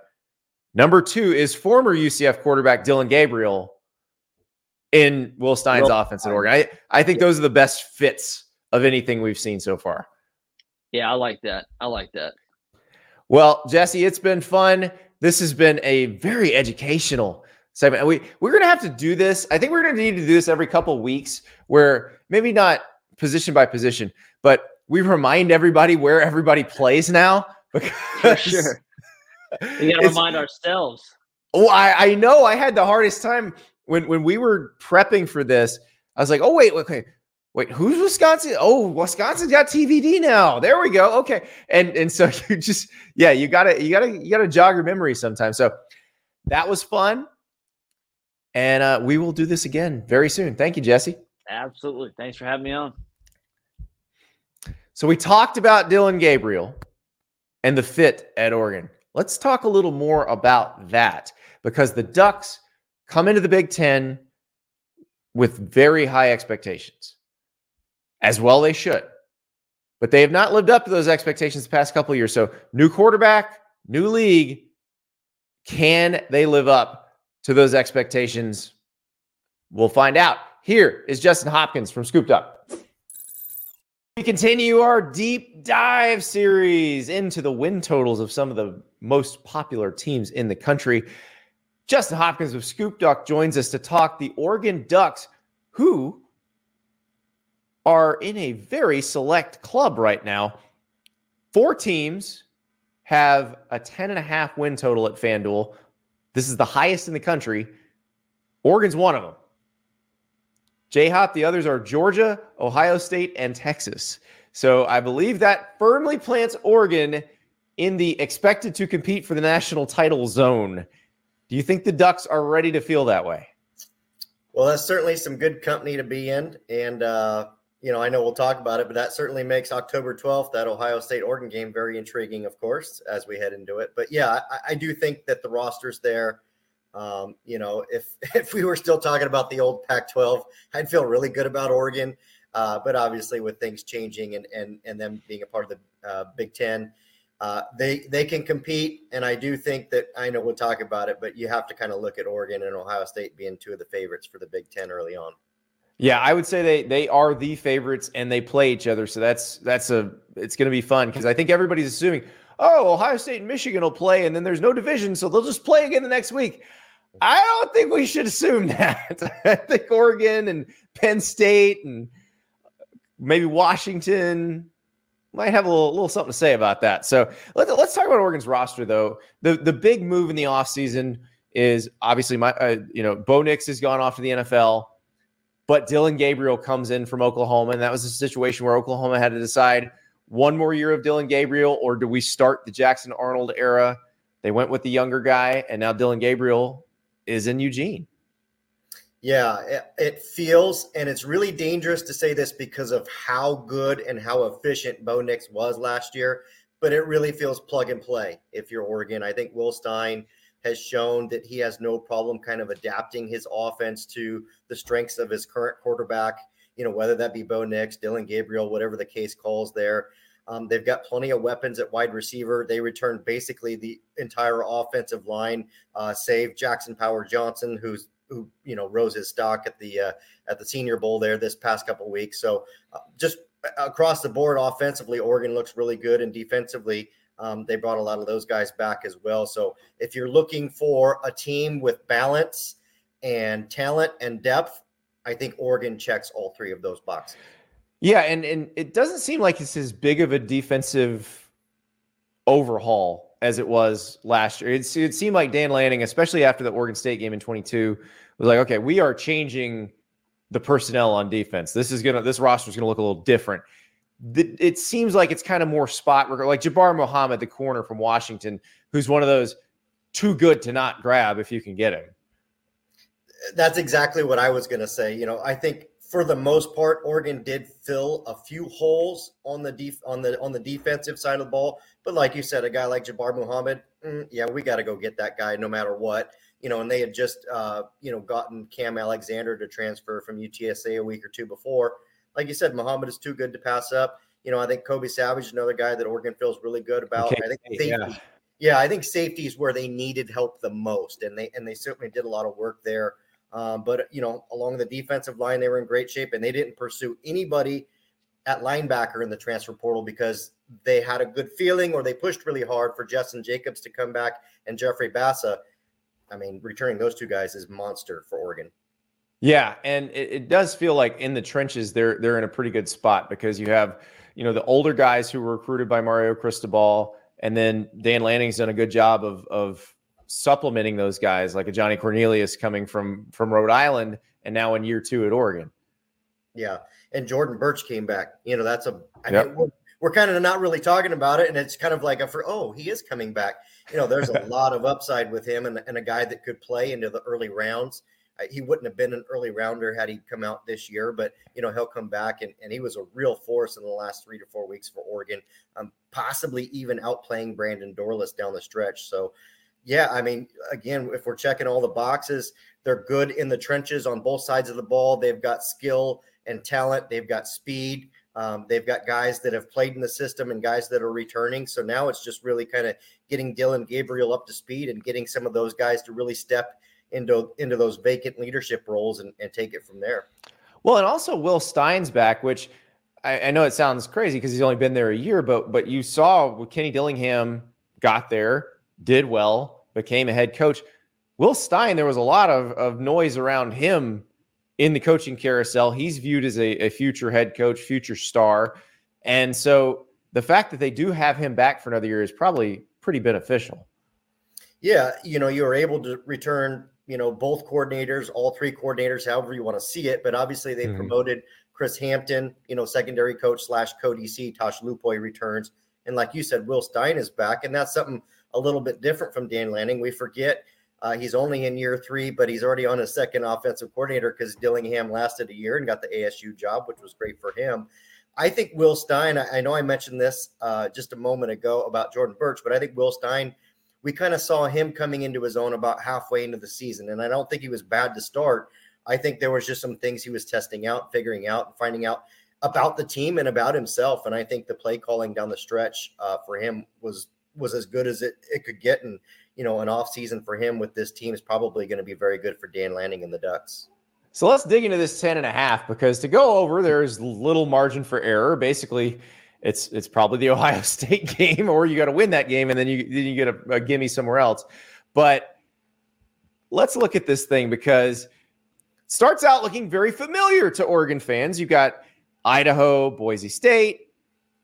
Number two is former UCF quarterback Dillon Gabriel in Will Stein's Will offense at Oregon. I, I think those are the best fits of anything we've seen so far. Yeah, I like that. I like that. Well, Jesse, it's been fun. This has been a very educational segment. We we're gonna have to do this. I think we're gonna need to do this every couple weeks, where maybe not position by position, but we remind everybody where everybody plays now. Because sure. We gotta remind ourselves. Oh, I, I know. I had the hardest time when when we were prepping for this. I was like, oh wait, okay, wait, who's Wisconsin? Oh, Wisconsin's got TVD now. There we go. Okay. And and so you just yeah, you gotta you gotta you gotta jog your memory sometimes. So that was fun. And uh, we will do this again very soon. Thank you, Jesse. Absolutely. Thanks for having me on. So we talked about Dillon Gabriel and the fit at Oregon. Let's talk a little more about that because the Ducks come into the Big Ten with very high expectations as well they should. But they have not lived up to those expectations the past couple years. So, new quarterback, new league. Can they live up to those expectations? We'll find out. Here is Justin Hopkins from ScoopDuck. We continue our deep dive series into the win totals of some of the most popular teams in the country. Justin Hopkins of ScoopDuck joins us to talk the Oregon Ducks, who are in a very select club right now. Four teams have a 10 and a half win total at FanDuel. This is the highest in the country. Oregon's one of them. J Hop, the others are Georgia, Ohio State, and Texas. So I believe that firmly plants Oregon in the expected to compete for the national title zone. Do you think the Ducks are ready to feel that way? Well, that's certainly some good company to be in. And, uh, you know, I know we'll talk about it, but that certainly makes October 12th, that Ohio State Oregon game, very intriguing, of course, as we head into it. But yeah, I, I do think that the roster's there. Um, you know, if if we were still talking about the old Pac-12, I'd feel really good about Oregon. Uh, but obviously, with things changing and and and them being a part of the uh, Big Ten, uh, they they can compete. And I do think that I know we'll talk about it, but you have to kind of look at Oregon and Ohio State being two of the favorites for the Big Ten early on. Yeah, I would say they they are the favorites and they play each other. So that's that's a it's going to be fun because I think everybody's assuming, oh, Ohio State and Michigan will play, and then there's no division, so they'll just play again the next week. I don't think we should assume that. I think Oregon and Penn State and maybe Washington might have a little, little something to say about that. So let's let's talk about Oregon's roster though. The the big move in the offseason is obviously my uh, you know Bo Nix has gone off to the NFL. But Dillon Gabriel comes in from Oklahoma, and that was a situation where Oklahoma had to decide one more year of Dillon Gabriel, or do we start the Jackson Arnold era? They went with the younger guy, and now Dillon Gabriel is in Eugene. Yeah, it feels, and it's really dangerous to say this because of how good and how efficient Bo Nix was last year, but it really feels plug and play if you're Oregon. I think Will Stein – has shown that he has no problem kind of adapting his offense to the strengths of his current quarterback, you know, whether that be Bo Nix, Dillon Gabriel, whatever the case calls there. Um, they've got plenty of weapons at wide receiver. They returned basically the entire offensive line, uh, save Jackson Powers-Johnson, who's who you know rose his stock at the uh, at the Senior Bowl there this past couple weeks. So uh, just across the board, offensively, Oregon looks really good, and defensively, um, they brought a lot of those guys back as well. So if you're looking for a team with balance and talent and depth, I think Oregon checks all three of those boxes. Yeah, and and it doesn't seem like it's as big of a defensive overhaul as it was last year. It's, it seemed like Dan Lanning, especially after the Oregon State game in 22, was like, okay, we are changing the personnel on defense. This is gonna this roster is gonna look a little different the, it seems like it's kind of more spot like Jabbar Muhammad, the corner from Washington, who's one of those too good to not grab if you can get him. That's exactly what I was going to say. You know, I think for the most part, Oregon did fill a few holes on the def- on the on the defensive side of the ball. But like you said, a guy like Jabbar Muhammad, mm, yeah, we got to go get that guy no matter what. you know, and they had just, uh, you know, gotten Cam Alexander to transfer from UTSA a week or two before. Like you said, Muhammad is too good to pass up. You know, I think Kobe Savage, another guy that Oregon feels really good about. Okay. I think safety, yeah. yeah, I think safety is where they needed help the most, and they and they certainly did a lot of work there. Um, but you know, along the defensive line, they were in great shape, and they didn't pursue anybody at linebacker in the transfer portal because they had a good feeling or they pushed really hard for Jestin Jacobs to come back and Jeffrey Bassa. I mean, returning those two guys is monster for Oregon. Yeah, and it, it, does feel like in the trenches they're they're in a pretty good spot because you have you know the older guys who were recruited by Mario Cristobal, and then Dan Lanning's done a good job of of supplementing those guys like a Johnny Cornelius coming from from Rhode Island and now in year two at Oregon. Yeah, and Jordan Burch came back. You know that's a I yep. mean, we're, we're kind of not really talking about it, and it's kind of like a for oh he is coming back you know, there's a lot of upside with him and, and a guy that could play into the early rounds. Uh, he wouldn't have been an early rounder had he come out this year, but you know he'll come back and, and he was a real force in the last three to four weeks for Oregon, um, possibly even outplaying Brandon Dorlus down the stretch. So, yeah, I mean, again, if we're checking all the boxes, they're good in the trenches on both sides of the ball. They've got skill and talent. They've got speed. Um, they've got guys that have played in the system and guys that are returning. So now it's just really kind of getting Dillon Gabriel up to speed and getting some of those guys to really step into into those vacant leadership roles and, and take it from there. Well, and also Will Stein's back, which I, I know it sounds crazy because he's only been there a year, but but you saw Kenny Dillingham got there, did well, became a head coach. Will Stein, there was a lot of, of noise around him in the coaching carousel. He's viewed as a, a future head coach, future star. And so the fact that they do have him back for another year is probably pretty beneficial. Yeah, you know, you were able to return, you know, both coordinators, all three coordinators, however you want to see it. But obviously, they mm-hmm. promoted Chris Hampton, you know, secondary coach slash co-DC. Tosh Lupoi returns, and like you said, Will Stein is back, and that's something a little bit different from Dan Lanning. We forget uh, he's only in year three, but he's already on his second offensive coordinator because Dillingham lasted a year and got the ASU job, which was great for him. I think Will Stein, I, know I mentioned this uh, just a moment ago about Jordan Burch, but I think Will Stein, we kind of saw him coming into his own about halfway into the season. And I don't think he was bad to start. I think there was just some things he was testing out, figuring out, and finding out about the team and about himself. And I think the play calling down the stretch uh, for him was was as good as it, it could get. And you know, an off season for him with this team is probably going to be very good for Dan Lanning and the Ducks. So let's dig into this 10 and a half because to go over, there's little margin for error. Basically, it's it's probably the Ohio State game, or you got to win that game and then you then you get a, a gimme somewhere else. But let's look at this thing because starts out looking very familiar to Oregon fans. You've got Idaho, Boise State,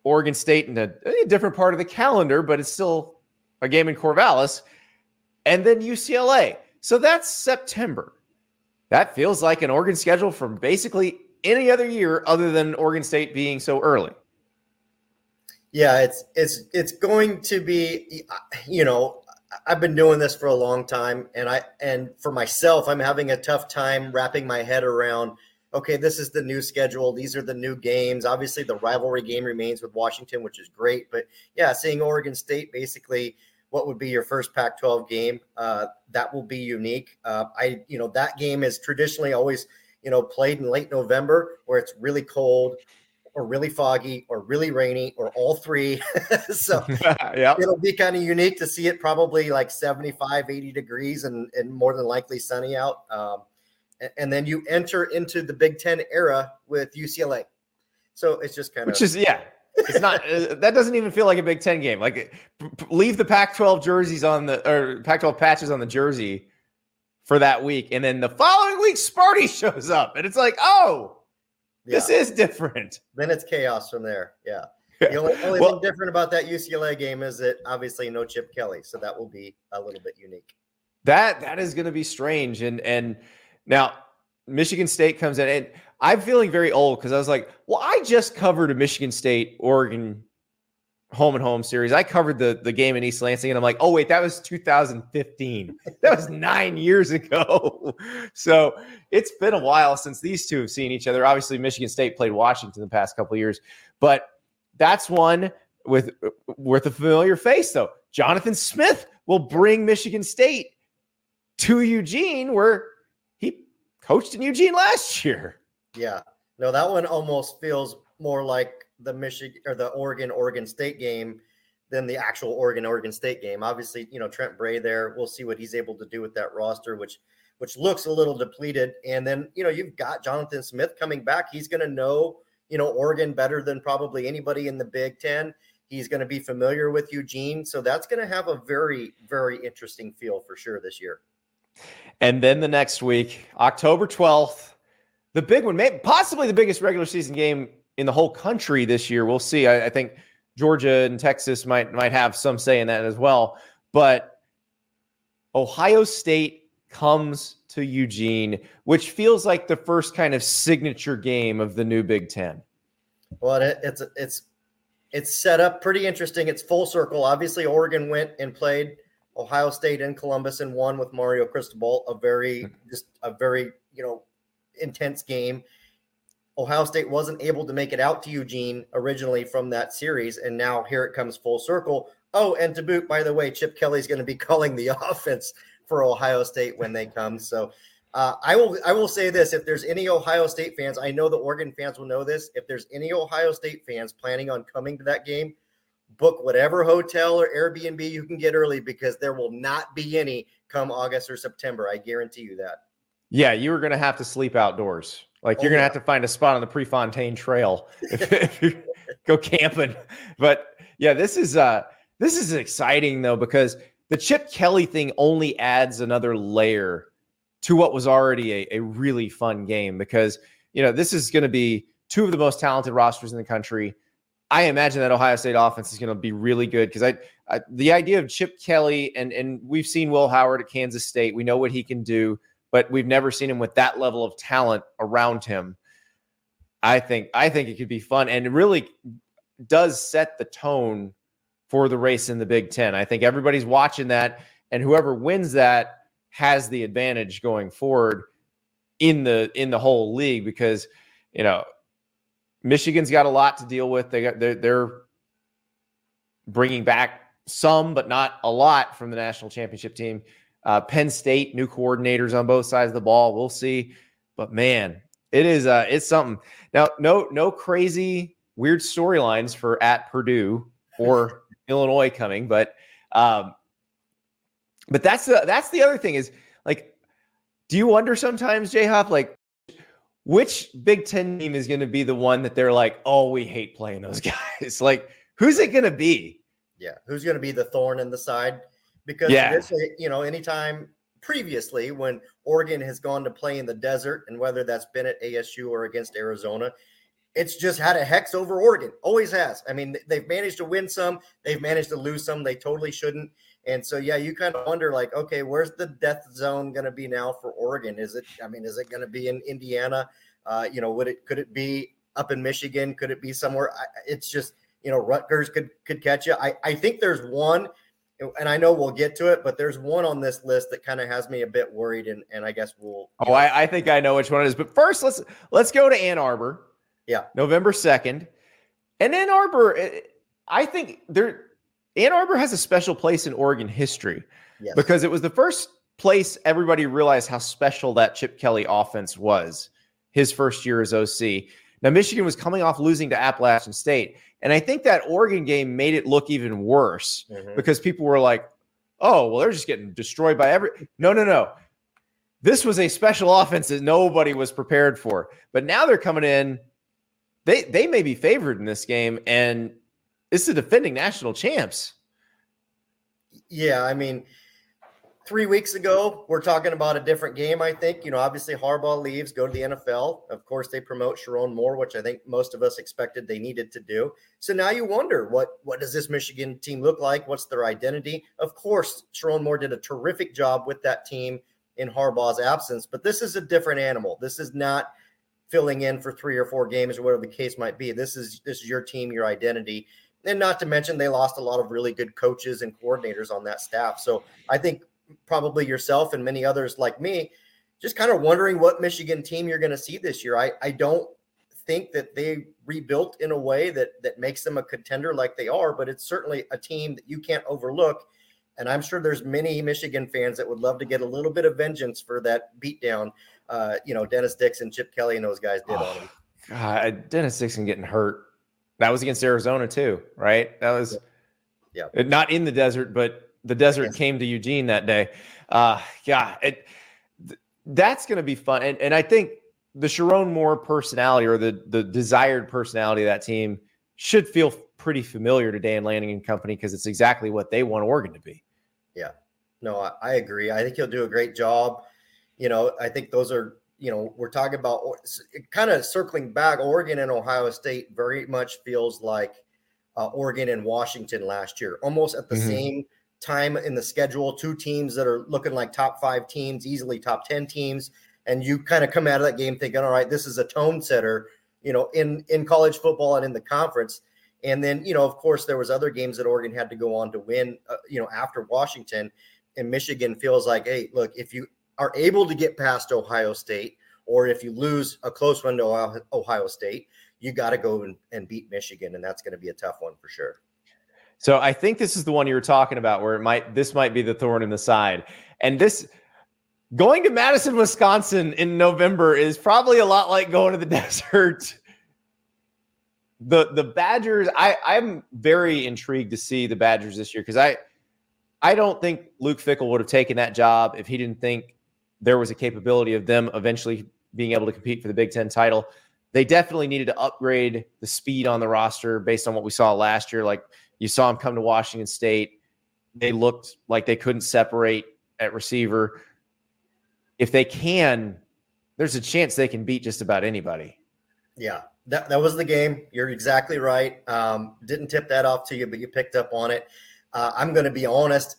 Oregon State in a, a different part of the calendar, but it's still a game in Corvallis and then UCLA. So that's September. That feels like an Oregon schedule from basically any other year other than Oregon State being so early. Yeah, it's it's it's going to be you know, I've been doing this for a long time and I and for myself I'm having a tough time wrapping my head around okay, this is the new schedule. These are the new games. Obviously, the rivalry game remains with Washington, which is great. But yeah, seeing Oregon State basically what would be your first Pac-12 game. Uh, that will be unique. Uh, I, you know, that game is traditionally always, you know, played in late November where it's really cold or really foggy or really rainy or all three. so yeah, it'll be kind of unique to see it probably like 75, 80 degrees and, and more than likely sunny out. Um, and, then you enter into the Big Ten era with UCLA. So it's just kind of, which is, yeah, it's not. Uh, that doesn't even feel like a Big Ten game. Like, leave the Pac-12 jerseys on the or Pac-12 patches on the jersey for that week, and then the following week, Sparty shows up, and it's like, oh, yeah. this is different. Then it's chaos from there. Yeah. The only, only well, thing different about that UCLA game is that obviously no Chip Kelly, so that will be a little bit unique. That that is going to be strange, and and now Michigan State comes in, and I'm feeling very old because I was like, well, I just covered a Michigan State Oregon home and home series. I covered the the game in East Lansing, and I'm like, oh wait, that was 2015. that was nine years ago. so it's been a while since these two have seen each other. Obviously, Michigan State played Washington the past couple years, but that's one with with a familiar face though. Jonathan Smith will bring Michigan State to Eugene, where he coached in Eugene last year. Yeah. No, that one almost feels more like the Michigan or the Oregon Oregon State game than the actual Oregon Oregon State game. Obviously, you know Trent Bray there. We'll see what he's able to do with that roster, which which looks a little depleted. And then you know you've got Jonathan Smith coming back. He's going to know you know Oregon better than probably anybody in the Big Ten. He's going to be familiar with Eugene, so that's going to have a very very interesting feel for sure this year. And then the next week, October twelfth, the big one, maybe possibly the biggest regular season game in the whole country this year. We'll see. I, I think Georgia and Texas might might have some say in that as well. But Ohio State comes to Eugene, which feels like the first kind of signature game of the new Big Ten. Well, it, it's it's it's set up pretty interesting. It's full circle. Obviously, Oregon went and played Ohio State in Columbus and won with Mario Cristobal. A very just a very you know intense game. Ohio State wasn't able to make it out to Eugene originally from that series, and now here it comes full circle. Oh, and to boot, by the way, Chip Kelly's going to be calling the offense for Ohio State when they come. So uh, I will I will say this: if there's any Ohio State fans, I know the Oregon fans will know this. If there's any Ohio State fans planning on coming to that game, book whatever hotel or Airbnb you can get early because there will not be any come August or September. I guarantee you that. Yeah, you were going to have to sleep outdoors. Like you're oh, gonna yeah. have to find a spot on the Prefontaine Trail if, if you go camping. But yeah, this is uh this is exciting though because the Chip Kelly thing only adds another layer to what was already a, a really fun game because you know this is going to be two of the most talented rosters in the country. I imagine that Ohio State offense is going to be really good because I, I, the idea of Chip Kelly and and we've seen Will Howard at Kansas State. We know what he can do but we've never seen him with that level of talent around him. I think I think it could be fun and it really does set the tone for the race in the Big 10. I think everybody's watching that and whoever wins that has the advantage going forward in the in the whole league because you know Michigan's got a lot to deal with. They got they're, they're bringing back some but not a lot from the national championship team. Uh, Penn State, new coordinators on both sides of the ball. We'll see. But man, it is uh it's something. Now, no, no crazy weird storylines for at Purdue or Illinois coming, but um, but that's the that's the other thing is like, do you wonder sometimes, J Hop, like which Big Ten team is going to be the one that they're like, oh, we hate playing those guys? like, who's it going to be? Yeah, who's going to be the thorn in the side? because yeah. you know, anytime previously when Oregon has gone to play in the desert, and whether that's been at ASU or against Arizona, it's just had a hex over Oregon. Always has. I mean, they've managed to win some, they've managed to lose some. They totally shouldn't. And so, yeah, you kind of wonder, like, okay, where's the death zone going to be now for Oregon? Is it? I mean, is it going to be in Indiana? Uh, you know, would it? Could it be up in Michigan? Could it be somewhere? I, it's just, you know, Rutgers could could catch you. I I think there's one and I know we'll get to it, but there's one on this list that kind of has me a bit worried, and and I guess we'll. Oh, I, I, think I know which one it is, but first let's let's go to Ann Arbor. Yeah, November second, and Ann Arbor. Eh, I think there, Ann Arbor has a special place in Oregon history yes. because it was the first place everybody realized how special that Chip Kelly offense was. His first year as OC. Now Michigan was coming off losing to Appalachian State. And I think that Oregon game made it look even worse mm-hmm. because people were like, oh, well, they're just getting destroyed by every. No, no, no. This was a special offense that nobody was prepared for. But now they're coming in. They they may be favored in this game, and it's the defending national champs. Yeah, I mean, three weeks ago, we're talking about a different game, I think. You know, obviously Harbaugh leaves, go to the NFL. Of course, they promote Sherrod Moore, which I think most of us expected they needed to do. So now you wonder what what does this Michigan team look like? What's their identity? Of course, Sherrod Moore did a terrific job with that team in Harbaugh's absence, but this is a different animal. This is not filling in for three or four games or whatever the case might be. This is this is your team, your identity. And not to mention they lost a lot of really good coaches and coordinators on that staff. So I think probably yourself and many others like me, just kind of wondering what Michigan team you're going to see this year. I, I don't think that they rebuilt in a way that that makes them a contender like they are, but it's certainly a team that you can't overlook and I'm sure there's many Michigan fans that would love to get a little bit of vengeance for that beatdown. Uh, you know, Dennis Dixon, Chip Kelly, and those guys did oh, on him. God, Dennis Dixon getting hurt. That was against Arizona too, right? That was yeah, not in the desert, but the desert yes. came to Eugene that day. Uh, yeah, it, th- that's going to be fun, and and I think the Sherrod Moore personality or the the desired personality of that team should feel pretty familiar to Dan Lanning and company because it's exactly what they want Oregon to be. Yeah, no, I, I agree. I think he'll do a great job. You know, I think those are you know we're talking about kind of circling back. Oregon and Ohio State very much feels like uh, Oregon and Washington last year, almost at the mm-hmm. same time in the schedule. Two teams that are looking like top five teams, easily top ten teams, and you kind of come out of that game thinking, all right, this is a tone setter, you know, in in college football and in the conference. And then, you know, of course, there was other games that Oregon had to go on to win, uh, you know, after Washington. And Michigan feels like, hey, look, if you are able to get past Ohio State, or if you lose a close one to Ohio State, you got to go and, and beat Michigan, and that's going to be a tough one for sure. So I think this is the one you were talking about, where it might this might be the thorn in the side, and this going to Madison, Wisconsin in November is probably a lot like going to the desert the the Badgers, I I'm very intrigued to see the Badgers this year because I I don't think Luke Fickell would have taken that job if he didn't think there was a capability of them eventually being able to compete for the Big Ten title. They definitely needed to upgrade the speed on the roster based on what we saw last year. Like you saw them come to Washington State, they looked like they couldn't separate at receiver. If they can, there's a chance they can beat just about anybody. Yeah, that, that was the game. You're exactly right. Um, didn't tip that off to you, but you picked up on it. Uh, I'm going to be honest.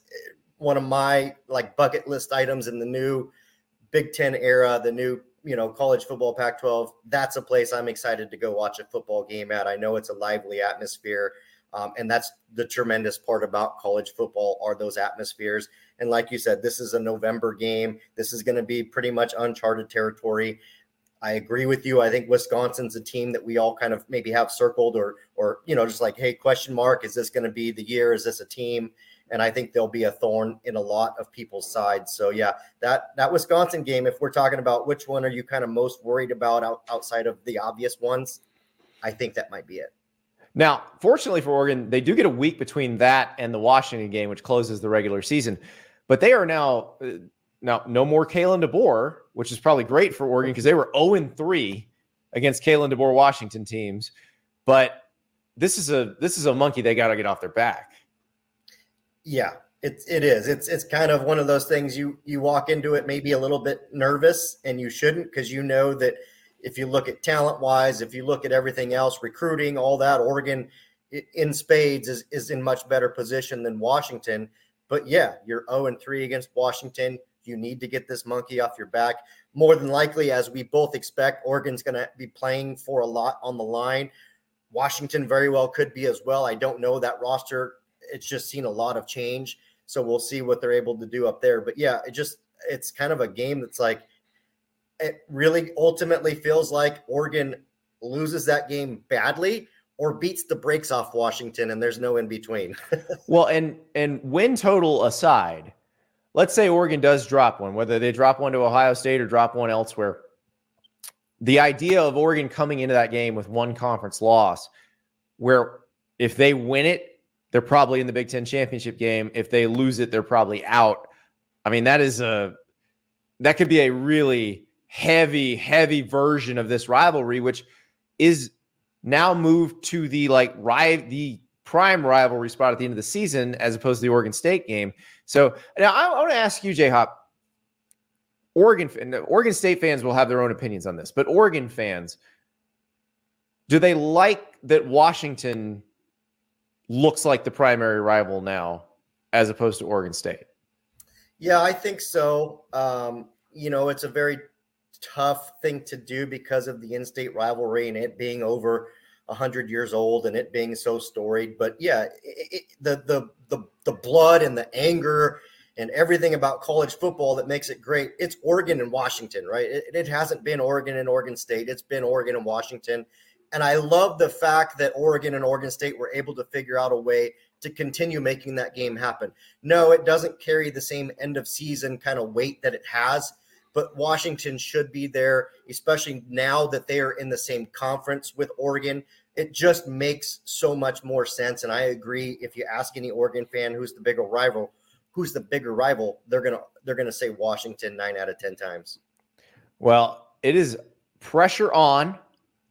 One of my like bucket list items in the new Big Ten era, the new you know college football Pac-12. That's a place I'm excited to go watch a football game at. I know it's a lively atmosphere, um, and that's the tremendous part about college football are those atmospheres. And like you said, this is a November game. This is going to be pretty much uncharted territory. I agree with you. I think Wisconsin's a team that we all kind of maybe have circled or or you know just like hey question mark is this going to be the year is this a team and I think they'll be a thorn in a lot of people's sides. So yeah, that that Wisconsin game if we're talking about which one are you kind of most worried about out, outside of the obvious ones, I think that might be it. Now, fortunately for Oregon, they do get a week between that and the Washington game which closes the regular season. But they are now uh, now, no more Kalen DeBoer, which is probably great for Oregon because they were 0 3 against Kalen DeBoer Washington teams. But this is a this is a monkey they got to get off their back. Yeah, it, it is. It's it's kind of one of those things you you walk into it maybe a little bit nervous and you shouldn't because you know that if you look at talent wise, if you look at everything else, recruiting, all that, Oregon in spades is is in much better position than Washington. But yeah, you're 0 and 3 against Washington. You need to get this monkey off your back. More than likely, as we both expect, Oregon's going to be playing for a lot on the line. Washington very well could be as well. I don't know that roster. It's just seen a lot of change. So we'll see what they're able to do up there. But yeah, it just it's kind of a game that's like it really ultimately feels like Oregon loses that game badly or beats the brakes off Washington and there's no in between. well, and and win total aside, let's say Oregon does drop one, whether they drop one to Ohio State or drop one elsewhere. The idea of Oregon coming into that game with one conference loss, where if they win it, they're probably in the Big Ten championship game. If they lose it, they're probably out. I mean, that is a that could be a really heavy, heavy version of this rivalry, which is now moved to the like the prime rivalry spot at the end of the season as opposed to the Oregon State game. So now I, I want to ask you, J Hop. Oregon and Oregon State fans will have their own opinions on this, but Oregon fans, do they like that Washington looks like the primary rival now as opposed to Oregon State? Yeah, I think so. Um, you know, it's a very tough thing to do because of the in-state rivalry and it being over 100 years old and it being so storied but yeah it, it, the, the the the blood and the anger and everything about college football that makes it great it's oregon and washington right it, it hasn't been oregon and oregon state it's been oregon and washington and i love the fact that oregon and oregon state were able to figure out a way to continue making that game happen. No, it doesn't carry the same end of season kind of weight that it has, but Washington should be there, especially now that they are in the same conference with Oregon. It just makes so much more sense. And I agree. If you ask any Oregon fan who's the bigger rival, who's the bigger rival, they're gonna they're gonna say Washington nine out of ten times. Well, it is pressure on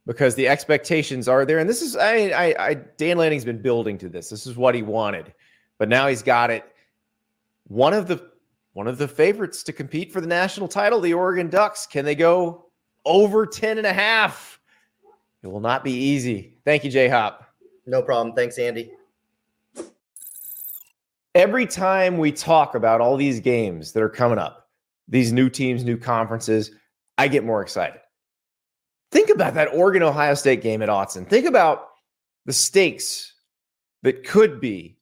because the expectations are there. And this is, I, I, I, Dan Lanning's been building to this. This is what he wanted, but now he's got it. One of the one of the favorites to compete for the national title, the Oregon Ducks. Can they go over 10 and a half? It will not be easy. Thank you, Jay Hop. No problem. Thanks, Andy. Every time we talk about all these games that are coming up, these new teams, new conferences, I get more excited. Think about that Oregon Ohio State game at Autzen. Think about the stakes that could be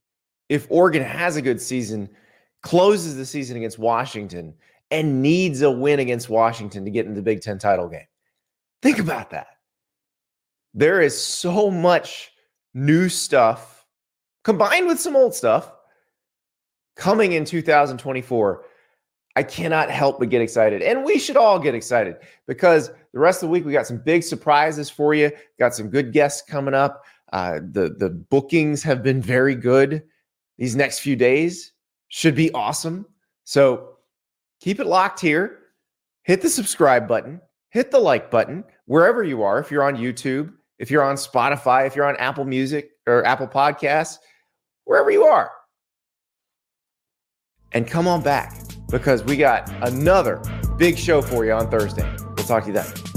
if Oregon has a good season, closes the season against Washington, and needs a win against Washington to get into the Big Ten title game. Think about that. There is so much new stuff combined with some old stuff coming in 2024 I cannot help but get excited. And we should all get excited because the rest of the week we got some big surprises for you. Got some good guests coming up. Uh, the the bookings have been very good. These next few days should be awesome. So keep it locked here. Hit the subscribe button. Hit the like button wherever you are. If you're on YouTube, if you're on Spotify, if you're on Apple Music or Apple Podcasts, wherever you are. And come on back because we got another big show for you on Thursday. We'll talk to you then.